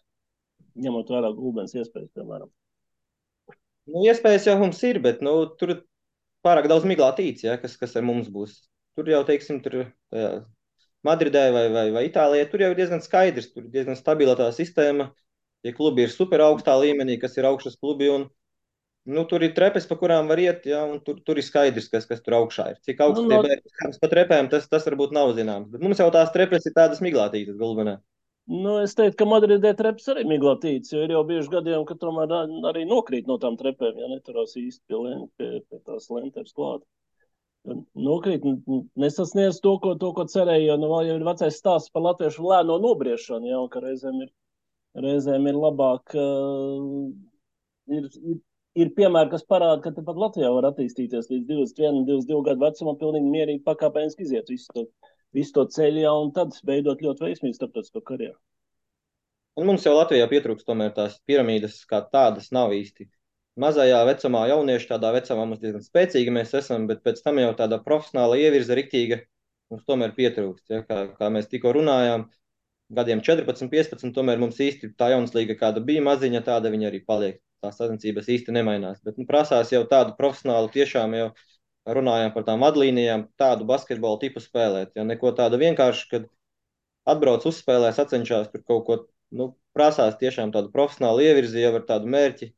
ņemot vērā gulbens iespējas, piemēram. Nu, iespējas jau mums ir, bet nu, tur pārāk daudz miglā tīts, ja, kas, kas ar mums būs. Tur jau, teiksim, tur tajā, Madridē vai, vai, vai Itālijā, tur jau ir diezgan skaidrs, tur ir diezgan stabila tā sistēma. Tie klubi ir super augstā līmenī, kas ir augšas klubi, un, Nu, tur ir trepes, pa kurām var iet, ja, un tur, tur ir skaidrs, kas, kas tur augšā ir. Cik augsts nu, no... tie bērni pa trepēm, tas, tas varbūt nav zināms. Bet mums jau tās trepes ir tādas miglātītas galvenā. Nu, es teiktu, ka Madridē trepas arī miglātītas, jo ir jau bijuši gadījumi, ka tomēr arī nokrīt no tām trepēm, ja neturās īsti pie, lēn, pie, pie tās lenteres klāt. Nokrīt, nesasniedz to, ko, to, ko cerēja, jo nu, vēl jau ir vecais stāsts par latviešu lēno nobriešanu, ja, ka reizēm ir, reizēm ir labāk, uh, ir, ir ir piemēri, kas parāda, ka pat Latvijā var attīstīties līdz 21, 22 gadu vecumam, pilnīgi mierīgi pakāpeniski iziet visu to, visu to ceļu un tad veidot ļoti veiksmīgu starptautisko karjeru. Un mums jau Latvijā pietrūkst tomēr tās piramīdas kā tādas nav īsti. mazajā vecumā, jaunieši tādā vecumā mums diezgan spēcīgi mēs esam, bet pēc tam jau tāda profesionāla ievirza riktīga mums tomēr pietrūkst. Ja, kā, kā mēs tikko runājām, gadiem 14, 15, tomēr mums īsti tā jaunas līga, kāda bija maziņa, tāda viņa arī paliek. Tās sacensības īsti nemainās, bet nu, prasās jau tādu profesionālu tiešām jau runājām par tām vadlīnijām, tādu basketbolu tipu spēlēt. Ja neko tādu vienkārši, kad atbrauc uzspēlē, sacenšās tur kaut ko, nu, prasās tiešām tādu profesionālu ievirzi jau ar tādu mērķi,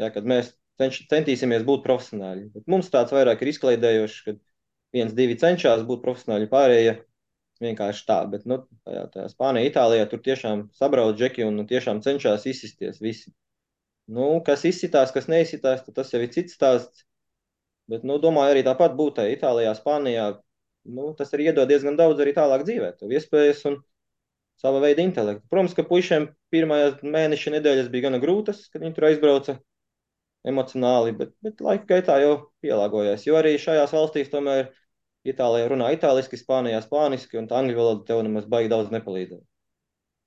ja, kad mēs cenš, centīsimies būt profesionāļi. Bet mums tāds vairāk ir izklaidējošs, kad viens, divi cenšas būt profesionāļi, pārējie vienkārši tā. Bet, nu, tajā, tajā Spānijā, Itālijā tur tiešām sabrauc džeki un nu, tiešām cenšas izsisties visi. Nu, kas izsitās, kas neizsitās, tas jau ir cits stāsts. Bet, nu, domāju, arī tāpat būt Itālijā, Spānijā. Nu, tas arī iedod diezgan daudz arī tālāk dzīvē, tev iespējas un sava veida intelektu. Protams, ka puišiem pirmajās mēneša nedēļas bija gana grūtas, kad viņi tur aizbrauca emocionāli, bet, bet laika gaitā jau pielāgojās. Jo arī šajās valstīs tomēr Itālijā runā itāliski, Spānijā spāniski, un tā angļu valoda tev nemaz baigi daudz nepalīdzēja.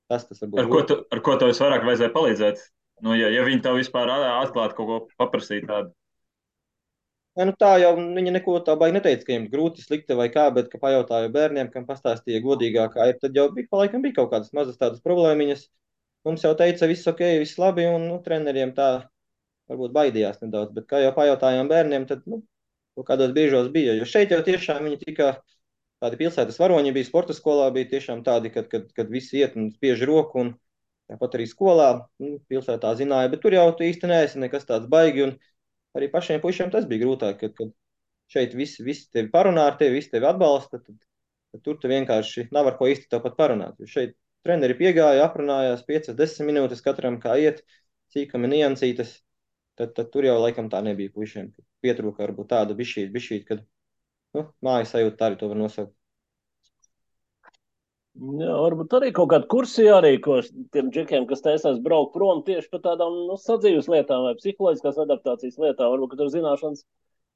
Tas, tas ar ko, tu, ar ko tev visvairāk vajadzēja palīdzēt? Nu, ja, ja viņi tev vispār atklāti kaut ko paprasīja tādu. Ja, nu tā jau viņa neko tā baigi neteica, ka viņiem grūti, slikti vai kā, bet, ka pajautāja bērniem, kam pastāstīja godīgāk, kā ir, tad jau bija, pa laikam bija kaut kādas mazas tādas problēmiņas. Mums jau teica, viss ok, viss labi, un, nu, treneriem tā varbūt baidījās nedaudz, bet kā jau pajautājām bērniem, tad, nu, kādos brīžos bija, jo šeit jau tiešām viņi tika tādi pilsētas varoņi bija, sporta skolā bija tiešām tādi, kad, kad, kad visi iet un spiež roku, un tāpat arī skolā, nu, pilsētā zināja, bet tur jau tu īsti neesi nekas tāds baigi, arī pašiem puišiem tas bija grūtāk, kad, kad šeit visi, visi tevi parunā ar tevi, visi tevi atbalsta, tad, tad tur tu vienkārši nav ar ko īsti tāpat parunāt. Jo šeit treneri piegāja, aprunājās 5-10 minūtes katram, kā iet, cīkami niansītas, tad, tad tur jau laikam tā nebija puišiem. Pietrūka varbūt tāda bišķīt, bišķīt, kad nu, mājas sajūta tā arī to var nosaukt. Jā, varbūt arī kaut kāda kursa jārīko tiem džekiem, kas taisās braukt prom tieši par tādām nu, sadzīves lietām vai psiholoģiskās adaptācijas lietām. Varbūt tur zināšanas,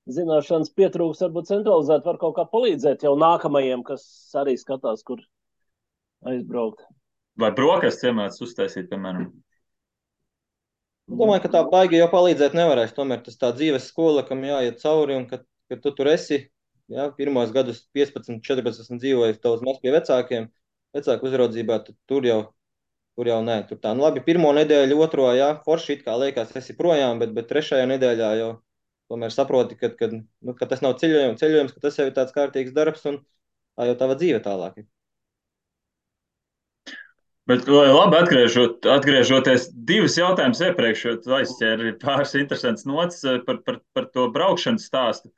zināšanas pietrūks, varbūt centralizēt var kaut kā palīdzēt jau nākamajiem, kas arī skatās, kur aizbraukt. Vai brokastis iemācīt uztaisīt, piemēram? Domāju, ka tā baigi jau palīdzēt nevarēs. Tomēr tas tā dzīves skola, kam jāiet cauri un kad, kad tu tur esi, jā, pirmos gadus 15, 14 dzīvojas daudz maz pie vecākiem, vecāku uzraudzībā, tad tur jau, tur jau nē. Tur tā, nu labi, pirmo nedēļu, otro, jā, forši it kā liekas, esi projām, bet, bet trešajā nedēļā jau tomēr saproti, ka, ka, nu, ka tas nav ceļojums, ceļojums, ka tas jau ir tāds kārtīgs darbs un tā jau tava dzīve tālāk ir. Bet, labi, atgriežot, atgriežoties divus jautājumus iepriekš, jo aizķēri pāris interesants nots eh, par, par, par to braukšanas stāstu.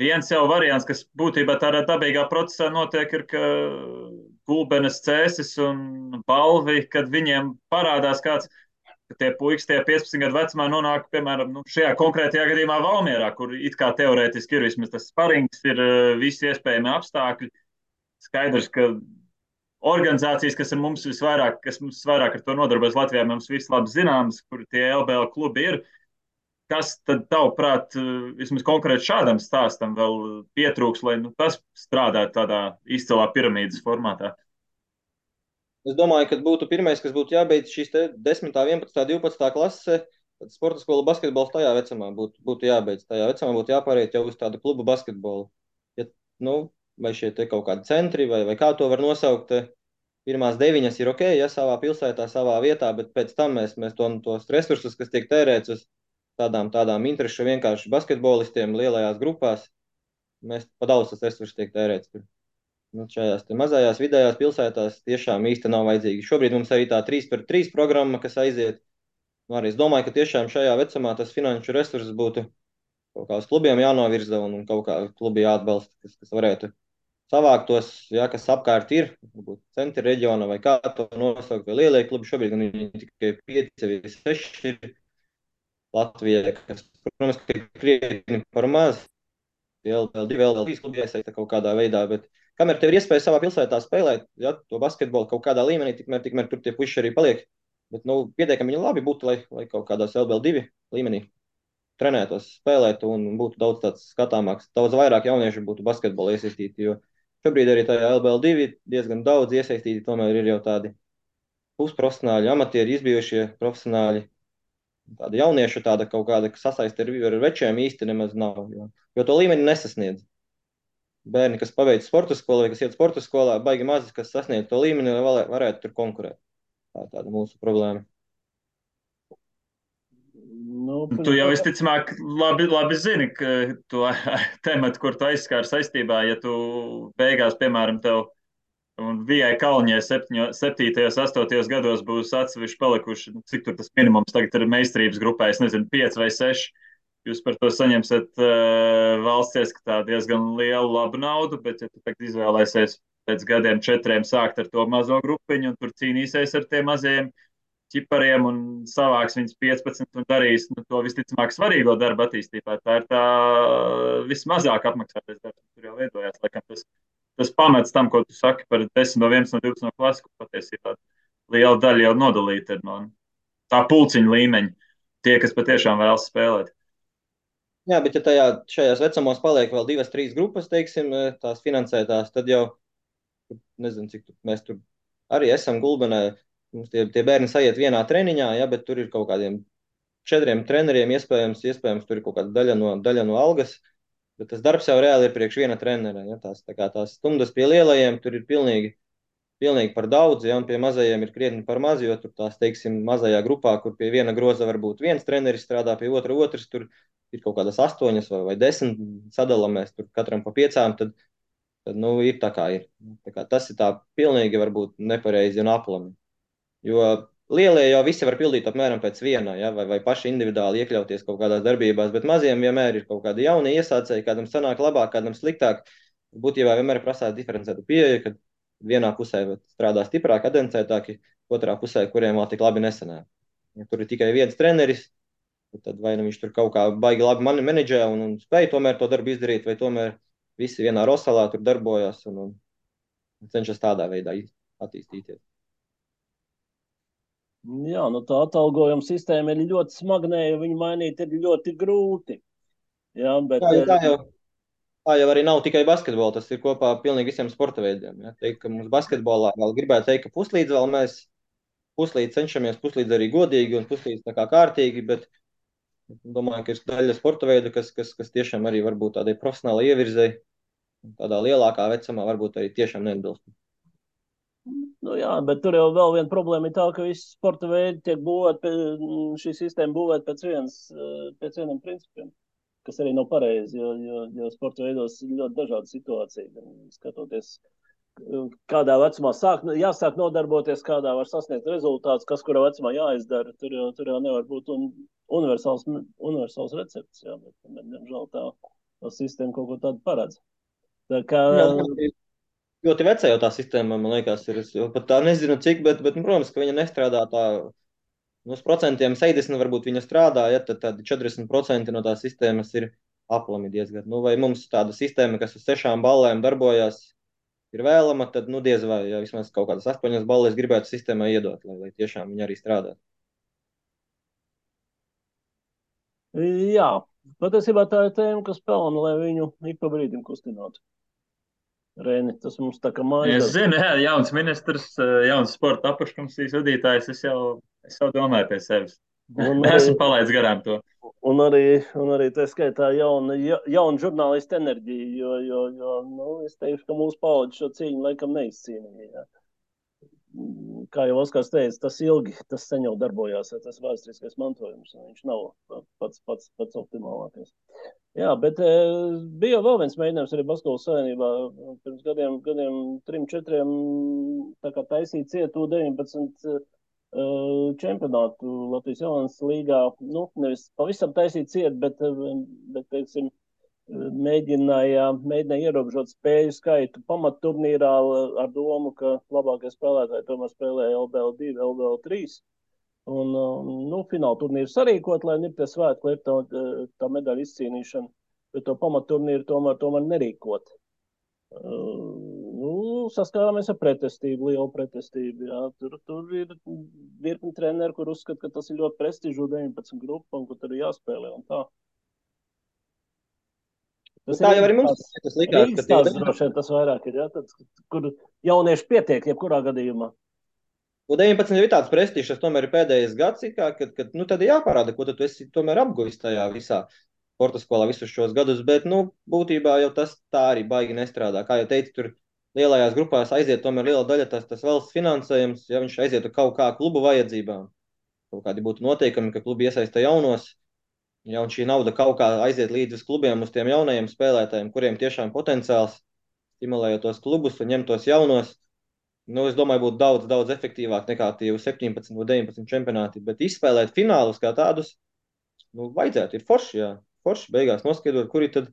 Viens jau variants, kas būtībā tādā dabīgā procesā notiek, ir, ka gulbenes cēsis un balvi, kad viņiem parādās kāds, ka tie puikas tie 15 gadu vecumā nonāk, piemēram, nu, šajā konkrētajā gadījumā Valmierā, kur it kā teorētiski ir vismaz tas sparings, ir uh, visi iespējami apstākļi. Skaidrs, ka organizācijas, kas mums visvairāk, kas mums visvairāk ar to nodarbojas Latvijā, mums viss labi zināms, kur tie LBL klubi ir. Kas tad, tavuprāt, vismaz konkrēti šādam stāstam vēl pietrūks, lai nu, tas strādātu tādā izcilā piramīdas formātā? Es domāju, ka būtu pirmais, kas būtu jābeidz šīs 10, 11, 12 klase. Tad sporta skola basketbols tajā vecumā būtu, būtu jābeidz. Tajā vecumā būtu jāpāriet jau uz tādu klubu basketbolu. Ja, nu, vai šie kaut kādi centri, vai, vai kā to var nosaukt, pirmās deviņas ir ok, ja savā pilsētā, savā vietā, bet pēc tam mēs, mēs to, tos resursus, kas tiek tērēts uz tādām, tādām interešu vienkārši basketbolistiem lielajās grupās. Mēs pa daudz tas resursus tiek tērēts. Nu, šajās mazajās vidējās pilsētās tiešām īsti nav vajadzīgi. Šobrīd mums arī tā 3 pret 3 programma, kas aiziet. Nu, arī es domāju, ka tiešām šajā vecumā tas finanšu resurss būtu kaut kā uz klubiem jānovirza un kaut kā klubi jāatbalsta, kas, kas varētu savākt tos, ja, kas apkārt ir, varbūt centra reģiona vai kā to nosaukt, vai lielie klubi. Šobrīd gan viņi tikai 5 vai 6 ir Latvijai, kas, protams, ir krietni par maz. Vēl, vēl divi, vēl, vēl trīs klubi iesaista kaut kādā veidā, bet kamēr tev ir iespēja savā pilsētā spēlēt, ja, to basketbolu kaut kādā līmenī, tikmēr, tikmēr tur tie puiši arī paliek. Bet, nu, pietiekami labi būtu, lai, lai kaut kādās LBL2 līmenī trenētos, spēlētu un būtu daudz tāds skatāmāks, daudz vairāk jauniešu būtu basketbolā iesaistīti, jo šobrīd arī tajā LBL2 diezgan daudz iesaistīti, tomēr ir jau tādi pusprofesionāļi, amatieri, izbijušie profesionāļi, Tāda jauniešu tāda kaut kāda sasaiste ar, ar večiem īsti nemaz nav, jo, jo to līmeni nesasniedz. Bērni, kas paveic sporta skolu vai kas iet sporta skolā, baigi mazi, kas sasniedz to līmeni, lai varētu tur konkurēt. Tā ir tāda mūsu problēma. Nu, tu jau visticamāk labi, labi zini, ka to tematu, kur tu aizskāri saistībā, ja tu beigās, piemēram, tev un Vijai Kalņē 7, 8 gados būs atsevišķi palikuši, nu, cik tur tas minimums tagad ir meistarības grupā, es nezinu, 5 vai 6. Jūs par to saņemsiet uh, valsts ieskatā diezgan lielu labu naudu, bet ja tu tagad izvēlēsies pēc gadiem četriem sākt ar to mazo grupiņu un tur cīnīsies ar tiem mazajiem, ķipariem un savāks viņus 15 un darīs nu, to visticamāk svarīgo darbu attīstībā. Tā ir tā vismazāk apmaksātais darbs, kur jau veidojās. Laikam, tas, tas pamats tam, ko tu saki par 10, no 11, no 12 no klases, kur patiesībā liela daļa jau nodalīta ir no tā pulciņa līmeņa. Tie, kas patiešām vēlas spēlēt. Jā, bet ja tajā, šajās vecumos paliek vēl divas, trīs grupas, teiksim, tās finansētās, tad jau, nezinu, cik tu, mēs tur arī esam gulbenē, Mums tie, tie bērni sajiet vienā treniņā, ja, bet tur ir kaut kādiem četriem treneriem iespējams, iespējams tur ir kaut kāda daļa no, daļa no algas, bet tas darbs jau reāli ir priekš viena trenera. Ja, tās, tā tās stundas pie lielajiem tur ir pilnīgi, pilnīgi par daudz, ja, un pie mazajiem ir krietni par maz, jo tur tās, teiksim, mazajā grupā, kur pie viena groza varbūt viens treneris strādā, pie otra otrs, tur ir kaut kādas astoņas vai, vai desmit sadalāmies, tur katram pa piecām, tad, tad nu, ir tā kā ir. Tā kā tas ir tā pilnīgi varbūt nepareizi un aplami. Jo lielie jau visi var pildīt apmēram pēc viena, ja, vai, vai paši individuāli iekļauties kaut kādās darbībās, bet maziem vienmēr ir kaut kādi jauni iesācēji, kādam sanāk labāk, kādam sliktāk. Būtībā vienmēr prasās diferencētu pieeju, kad vienā pusē strādā stiprāk, adencētāki, otrā pusē, kuriem vēl tik labi nesanāk. Ja tur ir tikai viens treneris, tad vai nu viņš tur kaut kā baigi labi mani menedžē un, un spēj tomēr to darbu izdarīt, vai tomēr visi vienā rosalā tur darbojas un, un cenšas tādā veidā attīstīties. Jā, nu tā atalgojuma sistēma ir ļoti smagnēja, viņu mainīt ir ļoti grūti. Jā, bet, tā, tā, jau, tā jau arī nav tikai basketbola, tas ir kopā pilnīgi visiem sporta veidiem. Ja? Teikt, ka mums basketbolā vēl gribētu teikt, ka puslīdz vēl mēs puslīdz cenšamies, puslīdz arī godīgi un puslīdz tā kā kārtīgi, bet domāju, ka ir daļa sporta veidu, kas, kas, kas tiešām arī varbūt tādai profesionālai ievirzei, tādā lielākā vecumā varbūt arī tiešām neatbilst. Nu, jā, bet tur jau vēl viena problēma ir tā, ka visi sporta veidi tiek būvēti, šī sistēma būvēta pēc, viens, pēc vieniem principiem, kas arī nav pareizi, jo, jo, jo sporta veidos ir ļoti dažāda situācija. Skatoties, kādā vecumā sāk, jāsāk nodarboties, kādā var sasniegt rezultātus, kas kurā vecumā jāizdara. Tur jau, tur jau nevar būt un, universāls, universāls recepts, jā, bet, bet, diemžēl tā, tā sistēma kaut ko tādu paredz. Tā kā, jā, ļoti vecā jau tā sistēma, man liekas, ir. Es pat tā nezinu, cik, bet, bet nu, protams, ka viņa nestrādā tā. Nu, uz procentiem 70 varbūt viņa strādā, ja tad, tad 40% no tās sistēmas ir aplami diezgan. Nu, vai mums tāda sistēma, kas uz sešām ballēm darbojas, ir vēlama, tad nu, diez vai ja vismaz kaut kādas astoņas balles gribētu sistēmai iedot, lai, lai tiešām viņa arī strādā. Jā, patiesībā tā ir tēma, kas pelna, lai viņu ik pa brīdim kustinātu. Rēni, tas mums tā kā mājas. Es zinu, jā, jauns ministrs, jauns sporta apakškomisijas vadītājs, es jau, es jau domāju pie sevis. Un arī, Esmu palaidis garām to. Un arī, un arī tā skaitā jauna, jauna žurnālista enerģija, jo, jo, jo nu, es teikšu, ka mūsu paudze šo cīņu laikam neizcīnīja. Kā jau Oskars teica, tas ilgi, tas sen jau darbojās, tas vēsturiskais mantojums, viņš nav pats, pats, pats optimālākais. Jā, bet e, bija vēl viens mēģinājums arī Basketbola savienībā pirms gadiem, gadiem trim, četriem, taisīt cietu 19 uh, e, čempionātu Latvijas jaunas līgā. Nu, nevis pavisam taisīt ciet, bet, e, bet teiksim, mēģināja, mēģināja ierobežot spēļu skaitu pamatturnīrā ar domu, ka labākie spēlētāji tomēr spēlē LBL 2, LBL 3. Un, um, nu, fināla turnīru sarīkot, lai ir tie svētki, lai ir tā, tā medaļa izcīnīšana, bet to pamatturnīru tomēr, tomēr nerīkot. Uh, nu, saskārāmies ar pretestību, lielu pretestību. Jā. Tur, tur ir virkni treneri, kur uzskata, ka tas ir ļoti prestižu 19 grupu un ka tur ir jāspēlē tā. Tas tā jau arī mums tas likās, ka tas, droši, tas vairāk ir, jā, tad, kur jaunieši pietiek jebkurā gadījumā. U19 jau ir tāds prestižs, tas tomēr ir pēdējais gads, kā, kad, kad nu, tad jāparāda, ko tu esi apguvis tajā visā sporta skolā visus šos gadus, bet, nu, būtībā jau tas tā arī baigi nestrādā. Kā jau teicu, tur lielajās grupās aiziet tomēr liela daļa tas, tas valsts finansējums, ja viņš aizietu kaut kā klubu vajadzībām. Kaut kādi būtu noteikumi, ka klubi iesaista jaunos, ja un šī nauda kaut kā aiziet līdzi uz klubiem, uz tiem jaunajiem spēlētājiem, kuriem tiešām potenciāls, stimulējot tos klubus un ņemt tos jaunos, nu, es domāju, būtu daudz, daudz efektīvāk nekā tie 17 vai 19 čempionāti. Bet izspēlēt finālus kā tādus, nu, vajadzētu, ir forši, jā, forši beigās noskaidrot, kuri tad,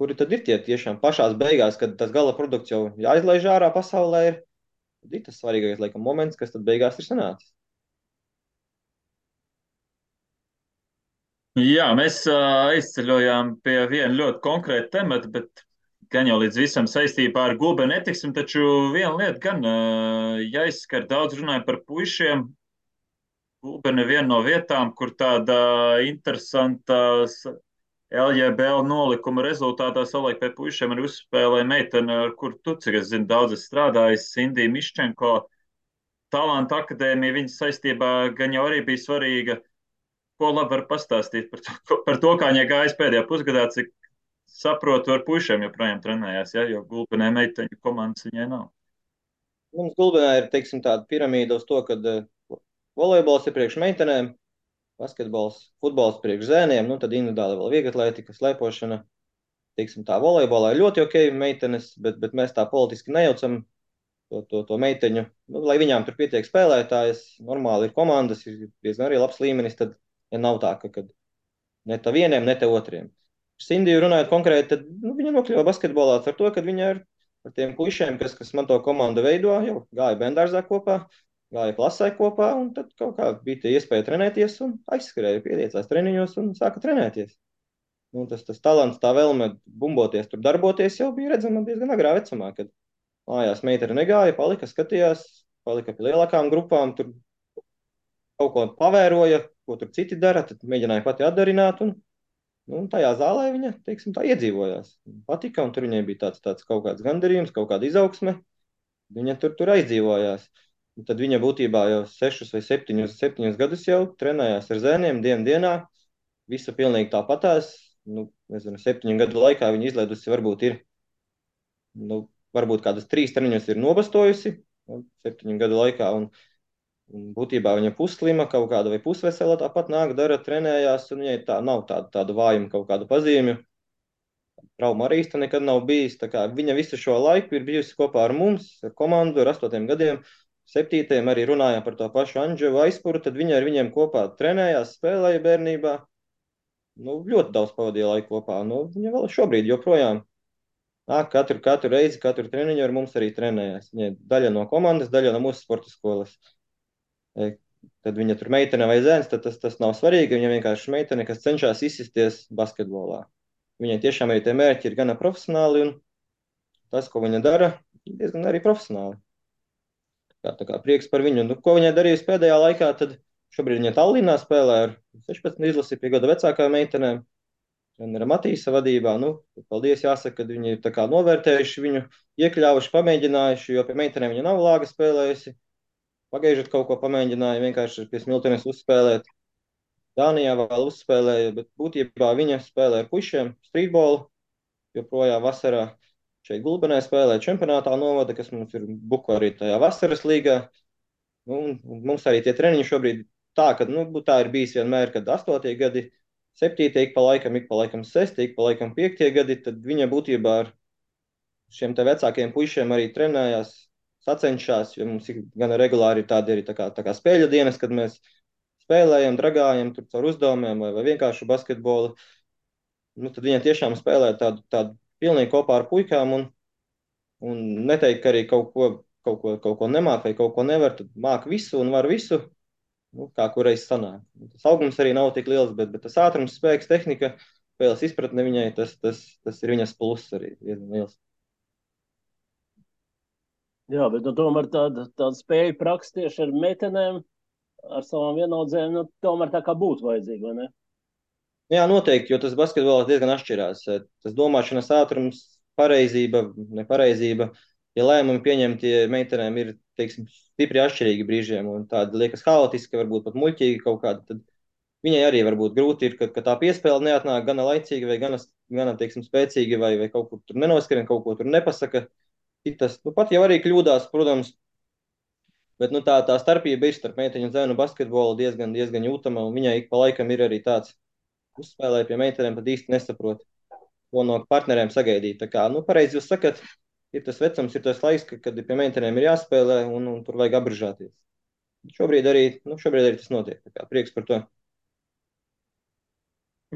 kuri tad ir tie tiešām pašās beigās, kad tas gala produkts jau jāizlaiž ārā pasaulē. Ir, tad ir tas svarīgais, laikam, moments, kas tad beigās ir sanācis. Jā, mēs uh, aizceļojām pie viena ļoti konkrēta temata, bet gan jau līdz visam saistībā ar gulbeni netiksim, taču viena lieta gan jāizskar daudz runāja par puišiem. Gulbeni ir viena no vietām, kur tāda interesanta LJBL nolikuma rezultātā savulaik pie puišiem arī uzspēlēja meitene, ar kur tu, cik es zinu, daudz es strādājis, Indija Miščenko. Talanta akadēmija viņas saistībā gan jau arī bija svarīga. Ko labi var pastāstīt par to, par to kā viņa gājas pēdējā pusgadā, cik saprotu, ar puišiem joprojām trenējās, ja, jo gulbenē meiteņu komandas viņai nav. Mums gulbenē ir, teiksim, tāda piramīda uz to, ka uh, volejbols ir priekš meitenēm, basketbols, futbols priekš zēniem, nu tad individuāli vēl vieglatlētika, slēpošana. Teiksim, tā volejbolā ir ļoti ok meitenes, bet, bet mēs tā politiski nejaucam to, to, to meiteņu. Nu, lai viņām tur pietiek spēlētājas, normāli ir komandas, ir diezgan arī labs līmenis, tad ja nav tā, ka, ne tā vieniem, ne te otriem. Sindiju runājot konkrēti, tad nu, viņa nokļuva basketbolā ar to, ka viņa ir ar tiem puišiem, kas, kas man to komandu veido, jau gāja bendārzā kopā, gāja klasē kopā, un tad kaut kā bija tie iespēja trenēties, un aizskrēja, piediecās treniņos un sāka trenēties. Nu, tas, tas talants, tā vēlme bumboties, tur darboties jau bija redzama diezgan agrā vecumā, kad mājās meitene negāja, palika, skatījās, palika pie lielākām grupām, tur kaut ko pavēroja, ko tur citi dara, tad mēģināja pati atdarināt, un Nu, tajā zālē viņa teiksim, tā iedzīvojās. Patika, un tur viņai bija tāds, tāds kaut kāds gandarījums, kaut kāda izaugsme. Viņa tur, tur aizdzīvojās. Un tad viņa būtībā jau sešus vai septiņus, septiņus gadus jau trenējās ar zēniem, dienu dienā. Visa pilnīgi tāpatās. Nu, nezinu, septiņu gadu laikā viņa izlaidusi varbūt ir, nu, varbūt kādas trīs treniņus ir nobastojusi septiņu gadu laikā. Un, Un būtībā viņa puslima, kaut kāda vai pusvesela, tāpat nāk, dara, trenējās, un viņai tā nav tāda, tāda vājuma, kaut kāda pazīmju. Trauma arī īsti nekad nav bijis. Viņa visu šo laiku ir bijusi kopā ar mums, ar komandu, ar astotiem gadiem. Septītajam arī runājām par to pašu Anģelu aizpuru, tad viņa ar viņiem kopā trenējās, spēlēja bērnībā. Nu, ļoti daudz pavadīja laiku kopā. Nu, viņa vēl šobrīd joprojām nāk katru, katru reizi, katru treniņu ar mums arī trenējās. Viņa ir daļa no komandas, daļa no mūsu sporta skolas kad viņa tur meitene vai zēns, tad tas, tas nav svarīgi. Viņa vienkārši meitene, kas cenšas izsisties basketbolā. Viņai tiešām arī tie mērķi ir gana profesionāli, un tas, ko viņa dara, diezgan arī profesionāli. Tā, tā kā prieks par viņu. Nu, ko viņa darījusi pēdējā laikā, tad šobrīd viņa Tallinā spēlē ar 16 izlasi pie gada vecākām meitenēm. Trenera Matīsa vadībā. Nu, paldies, jāsaka, ka viņi ir novērtējuši viņu, iekļāvuši, pamēģinājuši, jo pie meitenēm viņa nav lāga spēlējusi. Pagaižot kaut ko pamēģināja vienkārši pie smiltenes uzspēlēt. Dānijā vēl uzspēlēja, bet būtībā viņa spēlē ar pušiem streetbolu, joprojām vasarā šeit Gulbenē spēlē čempionātā novada, kas mums ir buku arī tajā vasaras līgā. Nu, mums arī tie treniņi šobrīd tā, ka nu, tā ir bijis vienmēr, kad astotie gadi, septītie ik pa laikam, ik pa laikam sestie, ik pa laikam piektie gadi, tad viņa būtībā ar šiem te vecākiem puišiem arī trenējās sacenšas, jo mums ir gan regulāri tādi arī tā kā, tā kā spēļu dienas, kad mēs spēlējam, dragājam tur caur uzdevumiem vai, vai vienkārši basketbolu. Nu, tad viņa tiešām spēlē tādu, tādu pilnīgi kopā ar puikām un, un neteikt, ka arī kaut ko, kaut ko, kaut ko nemāk vai kaut ko nevar, tad māk visu un var visu, nu, kā kureiz sanāk. Tas augums arī nav tik liels, bet, bet tas ātrums, spēks, tehnika, spēles izpratne viņai, tas, tas, tas ir viņas pluss arī diezgan liels. Jā, bet nu, tomēr tāda, tāda spēja praksa tieši ar meitenēm, ar savām vienaudzēm, nu, tomēr tā kā būtu vajadzīga, vai ne? Jā, noteikti, jo tas basketbols diezgan atšķirās. Tas domāšanas ātrums, pareizība, nepareizība, ja lēmumi pieņemti meitenēm ir, teiksim, stipri atšķirīgi brīžiem un tādi liekas haotiski, varbūt pat muļķīgi kaut kādi, tad viņai arī varbūt grūti ir, ka, ka tā piespēle neatnāk gana laicīgi vai gana, gana teiksim, spēcīgi vai, vai kaut kur tur nenoskrien, kaut ko tur nepasaka. Tas, nu, pat jau arī kļūdās, protams, bet nu, tā, tā starpība ir starp meiteņu un zēnu basketbolu diezgan, diezgan jūtama, viņai ik pa laikam ir arī tāds uzspēlē pie meitenēm, pat īsti nesaprot, ko no partneriem sagaidīt. Tā kā, nu, pareizi jūs sakat, ir tas vecums, ir tas laiks, ka, kad pie meitenēm ir jāspēlē, un, un tur vajag apbržāties. Šobrīd arī, nu, šobrīd arī tas notiek. Kā prieks par to.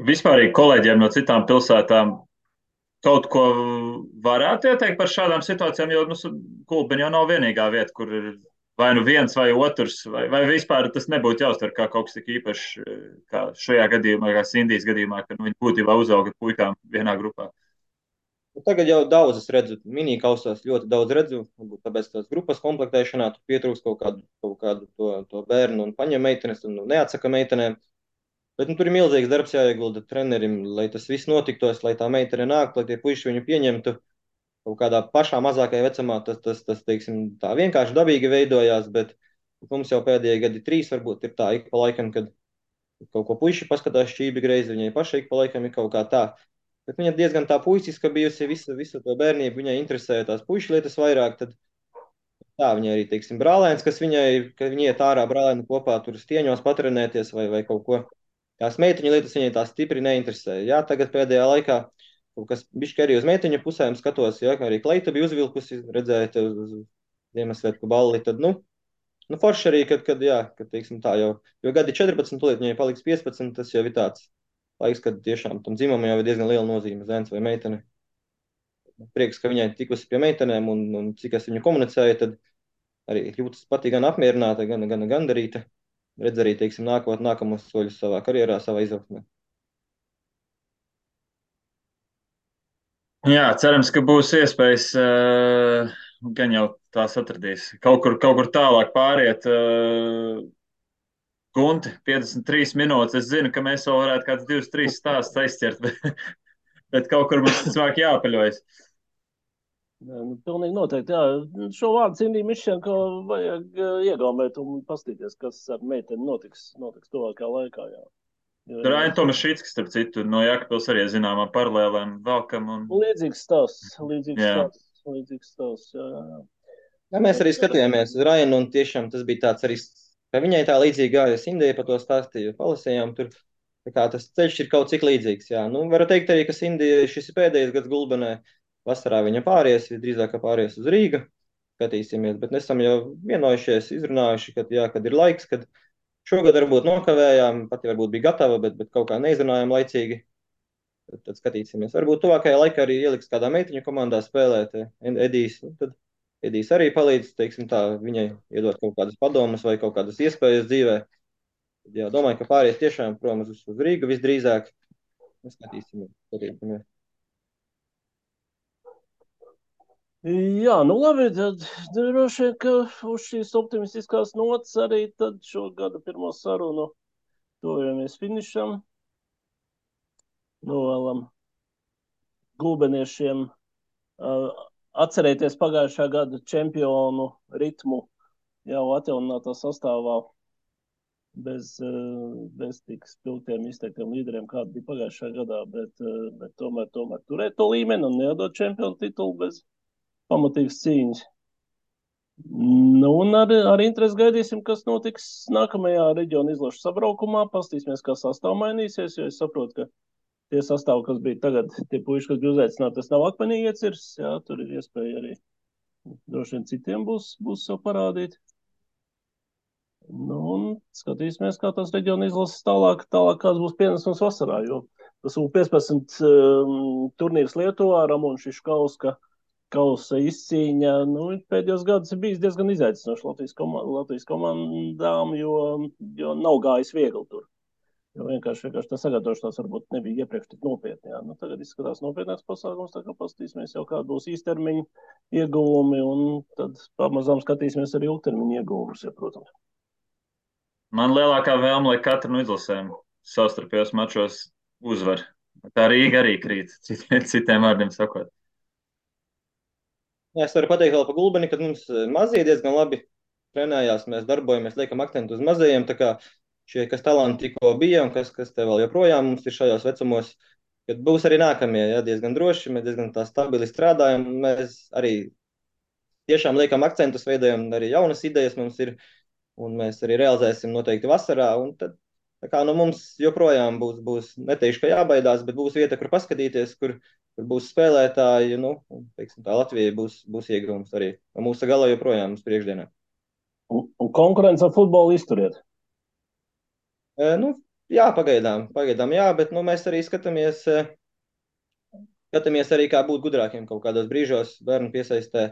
Vispār kolēģiem no citām pilsētām kaut ko varētu ieteikt par šādām situācijām, jo nu, klubiņā jau nav vienīgā vieta, kur ir vai nu viens vai otrs, vai, vai vispār tas nebūtu jāuztver kā kaut kas tik īpašs, kā šajā gadījumā, kā Sindijas gadījumā, ka nu, viņi būtībā uzauga puikām vienā grupā. Nu, tagad jau daudz es redzu, mini-kausās ļoti daudz redzu, tāpēc tās grupas komplektēšanā tur pietrūks kaut kādu, kaut kādu to, to bērnu un paņem meitenes un nu, neatsaka meitenēm. Bet nu, tur ir milzīgs darbs jāiegulda trenerim, lai tas viss notiktos, lai tā meitene nāk, lai tie puiši viņu pieņemtu. Kaut kādā pašā mazākajā vecumā tas, tas, tas teiksim, tā vienkārši dabīgi veidojās, bet mums jau pēdējie gadi trīs varbūt ir tā ik pa laikam, kad kaut ko puiši paskatās šķībi greizi, viņai pašai ik pa laikam ir kaut kā tā. Bet viņa diezgan tā puisiska bijusi visu, visu to bērnību, viņai interesēja tās puiši lietas vairāk, tad tā viņa arī, teiksim, brālēns, kas viņai, ka viņa iet ārā brālēnu kopā tur stieņos patrenēties vai, vai kaut ko tās meitiņu lietas viņai tā stipri neinteresē. Jā, tagad pēdējā laikā kas bišķi arī uz meitiņu pusēm skatos, jā, arī Kleita bija uzvilkusi, redzēt uz Ziemassvētku balli, tad, nu, nu forši arī, kad, kad, jā, kad, teiksim tā jau, jo gadi 14, tūlīt viņai paliks 15, tas jau ir tāds laiks, kad tiešām tam dzimumam jau ir diezgan liela nozīme, zēns vai meitene. Prieks, ka viņai tikusi pie meitenēm, un, un cik es viņu komunicēju, tad arī jūtas pati gan apmierināta, gan, gan gandarīta redz arī teiksim, nākot, nākamos soļus savā karjerā, savā izaugsmē. Jā, cerams, ka būs iespējas, uh, gan jau tās atradīs. Kaut kur, kaut kur tālāk pāriet. Uh, Gunti, 53 minūtes. Es zinu, ka mēs vēl varētu kāds 2-3 stāstus aizķert, bet, bet kaut kur mums tas vāk jāpaļojas. Jā, nu, pilnīgi noteikti. Jā. Šo vārdu cīnīju Mišķenko vajag uh, iegaumēt un pastīties, kas ar meiteni notiks, notiks tuvākā laikā. Jā. Raina Tomašīts, kas, starp citu, no Jākapils arī zināmā paralēlēm velkam. Un... Līdzīgs stāsts, līdzīgs jā. stāsts, līdzīgs stāsts, jā, jā. Jā, mēs arī skatījāmies uz Rainu, un tiešām tas bija tāds arī, ka viņai tā līdzīgi gājas Indija par to stāstīju, palasījām tur. Tā kā tas ceļš ir kaut cik līdzīgs, jā. Nu, varu teikt arī, ka Indija šis ir pēdējais gads Gulbenē, Vasarā viņa pāries, visdrīzāk pāries uz Rīgu. Skatīsimies, bet esam jau vienojušies, izrunājuši, ka, jā, kad ir laiks, kad šogad varbūt nokavējām, pati varbūt bija gatava, bet, bet kaut kā neizrunājām laicīgi. Tad, tad skatīsimies. Varbūt tuvākajā laikā arī ieliks kādā meitiņu komandā spēlēt. Edijs, nu, tad Edijs arī palīdz, teiksim tā, viņai iedot kaut kādas padomas vai kaut kādas iespējas dzīvē. Jā, domāju, ka pāries tiešām prom uz, uz Rīgu visdrīzāk. Skatīsimies. skatīsimies. Jā, nu labi, tad droši vien, ka uz šīs optimistiskās nots arī tad šo gada pirmo sarunu tojamies finišam. Novēlam gulbeniešiem uh, atcerēties pagājušā gada čempionu ritmu jau atjauninātā sastāvā bez, uh, bez tik spilgtiem izteiktiem līderiem, kāda bija pagājušā gadā, bet, uh, bet tomēr, tomēr turēt to līmeni un neatdot čempionu titulu bez pamatīgas cīņas. Nu, un ar, ar interesi gaidīsim, kas notiks nākamajā reģiona izlašu sabraukumā. Pastīsimies, kā sastāv mainīsies, jo es saprotu, ka tie sastāvi, kas bija tagad, tie puiši, kas bija uzaicināti, tas nav akmenī iecirs. Jā, tur ir iespēja arī droši vien citiem būs, būs sev parādīt. Nu, un skatīsimies, kā tas reģiona izlases tālāk, tālāk kāds būs pienesums vasarā, jo tas U15 um, turnīrs Lietuvā, Ramon Šiškauska, uh, kausa izcīņa nu, pēdējos gados ir bijis diezgan izaicinoši Latvijas, komand, Latvijas komandām, jo, jo nav gājis viegli tur. Jo vienkārši, vienkārši tā sagatavošanās varbūt nebija iepriekš tik nopietni. Jā. Nu, tagad izskatās nopietnāks pasākums, tā kā paskatīsimies jau kāda būs īstermiņa ieguvumi, un tad pamazām skatīsimies arī ilgtermiņa ieguvumus, ja, protams. Man lielākā vēlme, lai katra no izlasēm savstarpējos mačos uzvar. Tā Rīga arī krīt, citiem, citiem vārdiem sakot. Es varu pateikt vēl par Gulbeni, kad mums mazie diezgan labi trenējās, mēs darbojamies, liekam akcentu uz mazajiem, tā kā šie, kas talanti tikko bija un kas, kas te vēl joprojām mums ir šajos vecumos, kad būs arī nākamie, ja, diezgan droši, mēs diezgan tā stabili strādājam, mēs arī tiešām liekam akcentus, veidojam arī jaunas idejas mums ir, un mēs arī realizēsim noteikti vasarā, un tad Tā kā nu, mums joprojām būs, būs, neteikšu, ka jābaidās, bet būs vieta, kur paskatīties, kur, kur būs spēlētāji. Nu, teiksim, tā Latvija būs, būs iegūms arī. Mūsu gala joprojām uz priekšdienā. Un, un konkurence ar futbolu izturiet? E, nu, jā, pagaidām, pagaidām jā, bet nu, mēs arī skatāmies, skatāmies arī, kā būt gudrākiem kaut kādos brīžos bērnu piesaistē.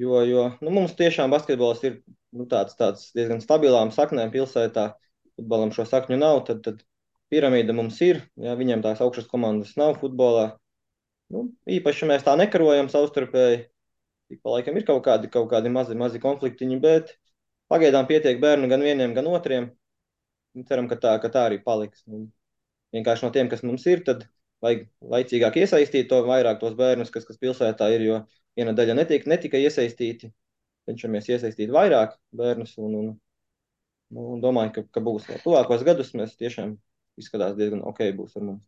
Jo, jo nu, mums tiešām basketbols ir nu, tāds, tāds diezgan stabilām saknēm pilsētā futbolam šo sakņu nav, tad, tad piramīda mums ir. Ja, viņiem tās augšas komandas nav futbolā. Nu, īpaši mēs tā nekarojam savstarpēji. Ik pa laikam ir kaut kādi, kaut kādi mazi, mazi konfliktiņi, bet pagaidām pietiek bērnu gan vieniem, gan otriem. Ceram, ka tā, ka tā arī paliks. Un vienkārši no tiem, kas mums ir, tad vajag laicīgāk iesaistīt to vairāk tos bērnus, kas, kas pilsētā ir, jo viena daļa netika, netika iesaistīti. Cenšamies iesaistīt vairāk bērnus un, un Nu, domāju, ka, ka būs. Tuvākos gadus mēs tiešām izskatās diezgan ok būs ar mums.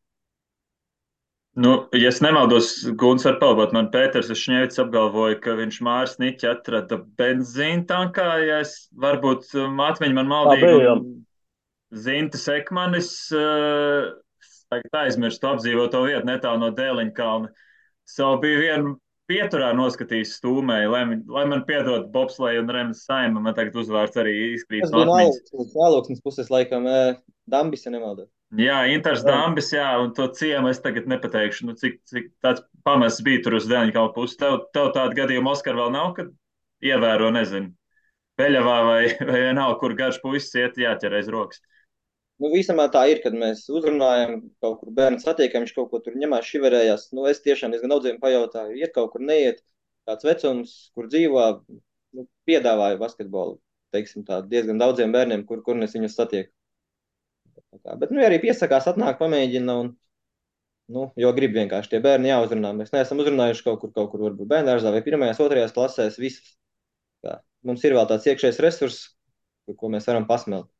Nu, ja es nemaldos, Guns var palabot, man Pēters Šņēvits apgalvoja, ka viņš Mārs Niķi atrada benzīna tankā, ja es varbūt um, atmiņu man maldīgi. Zinta Sekmanis, uh, tagad aizmirstu apdzīvoto vietu netālu no Dēliņa kalna. Savu bija vienu pieturā noskatījis stūmēju, lai, lai man piedod Bobslēju un Remas Saima. Man tagad uzvārds arī izkrīt no atmiņas. Vēloksnes puses laikam Dambis, ja nemaldos. Jā, Inters Dambis, jā, un to ciemu es tagad nepateikšu, nu, cik, cik tāds pamests bija tur uz Deņķa puses. Tev, tev tādu gadījumu Oskar vēl nav, kad ievēro, nezinu, Peļavā vai, vai vienalga, kur garš puisis iet, jāķer aiz rokas. Nu, visam tā ir, kad mēs uzrunājam, kaut kur bērnu satiekam, viņš kaut ko tur ņemās, šiverējās. Nu, es tiešām diezgan daudziem pajautāju, iet kaut kur neiet, kāds vecums, kur dzīvo, nu, piedāvāju basketbolu, teiksim tā, diezgan daudziem bērniem, kur, kur es viņus satieku. Bet, nu, arī piesakās, atnāk, pamēģina, un, nu, jo grib vienkārši tie bērni jāuzrunā. Mēs neesam uzrunājuši kaut kur, kaut kur varbūt bērnārzā vai pirmajās, otrajās klasēs, visas. Tā. Mums ir vēl tāds iekšējs resurss, ko mēs varam pasmelt.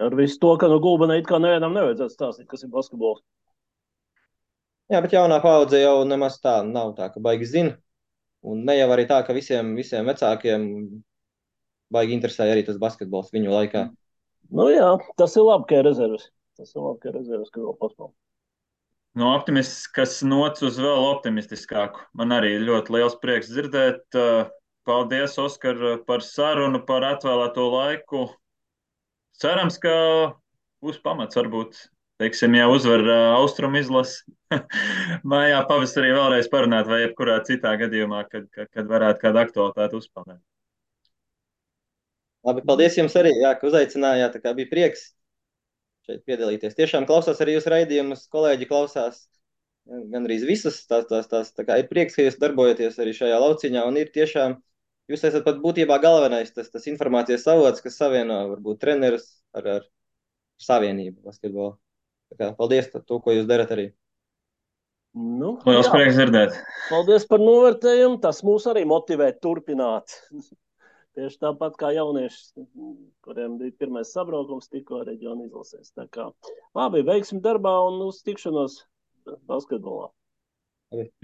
Ar visu to, ka no gulbena it kā nevienam nevajadzētu stāstīt, kas ir basketbols. Jā, bet jaunā paudze jau nemaz tā nav tā, ka baigi zina. Un ne jau arī tā, ka visiem, visiem vecākiem baigi interesēja arī tas basketbols viņu laikā. Nu jā, tas ir labi, ka ir rezerves. Tas ir labi, ka ir rezerves, ka vēl paspēl. No optimistiskas nots uz vēl optimistiskāku. Man arī ļoti liels prieks dzirdēt. Paldies, Oskar, par sarunu, par atvēlēto laiku cerams, ka būs pamats varbūt. Teiksim, ja uzvar uh, austrumu izlasi, mājā pavasarī vēlreiz parunāt, vai jebkurā citā gadījumā, kad, kad, kad varētu kādu aktualitāti uzspēlēt. Labi, paldies jums arī, jā, ka uzaicinājāt. Tā bija prieks šeit piedalīties. Tiešām klausās arī jūsu raidījumus, kolēģi klausās gan arī visus. Tās, tās, tās, tā kā ir prieks, ka jūs darbojaties arī šajā lauciņā un ir tiešām Jūs esat pat būtībā galvenais tas, tas informācijas avots, kas savieno varbūt trenerus ar, ar savienību basketbolu. Kā, paldies par to, ko jūs darat arī. Nu, Lielas prieks dzirdēt. Paldies par novērtējumu. Tas mūs arī motivē turpināt. Tieši tāpat kā jaunieši, kuriem bija pirmais sabraukums, tikko reģiona izlasēs. Tā kā labi, veiksim darbā un uz tikšanos basketbolā.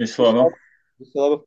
Visu labu! Visu labu!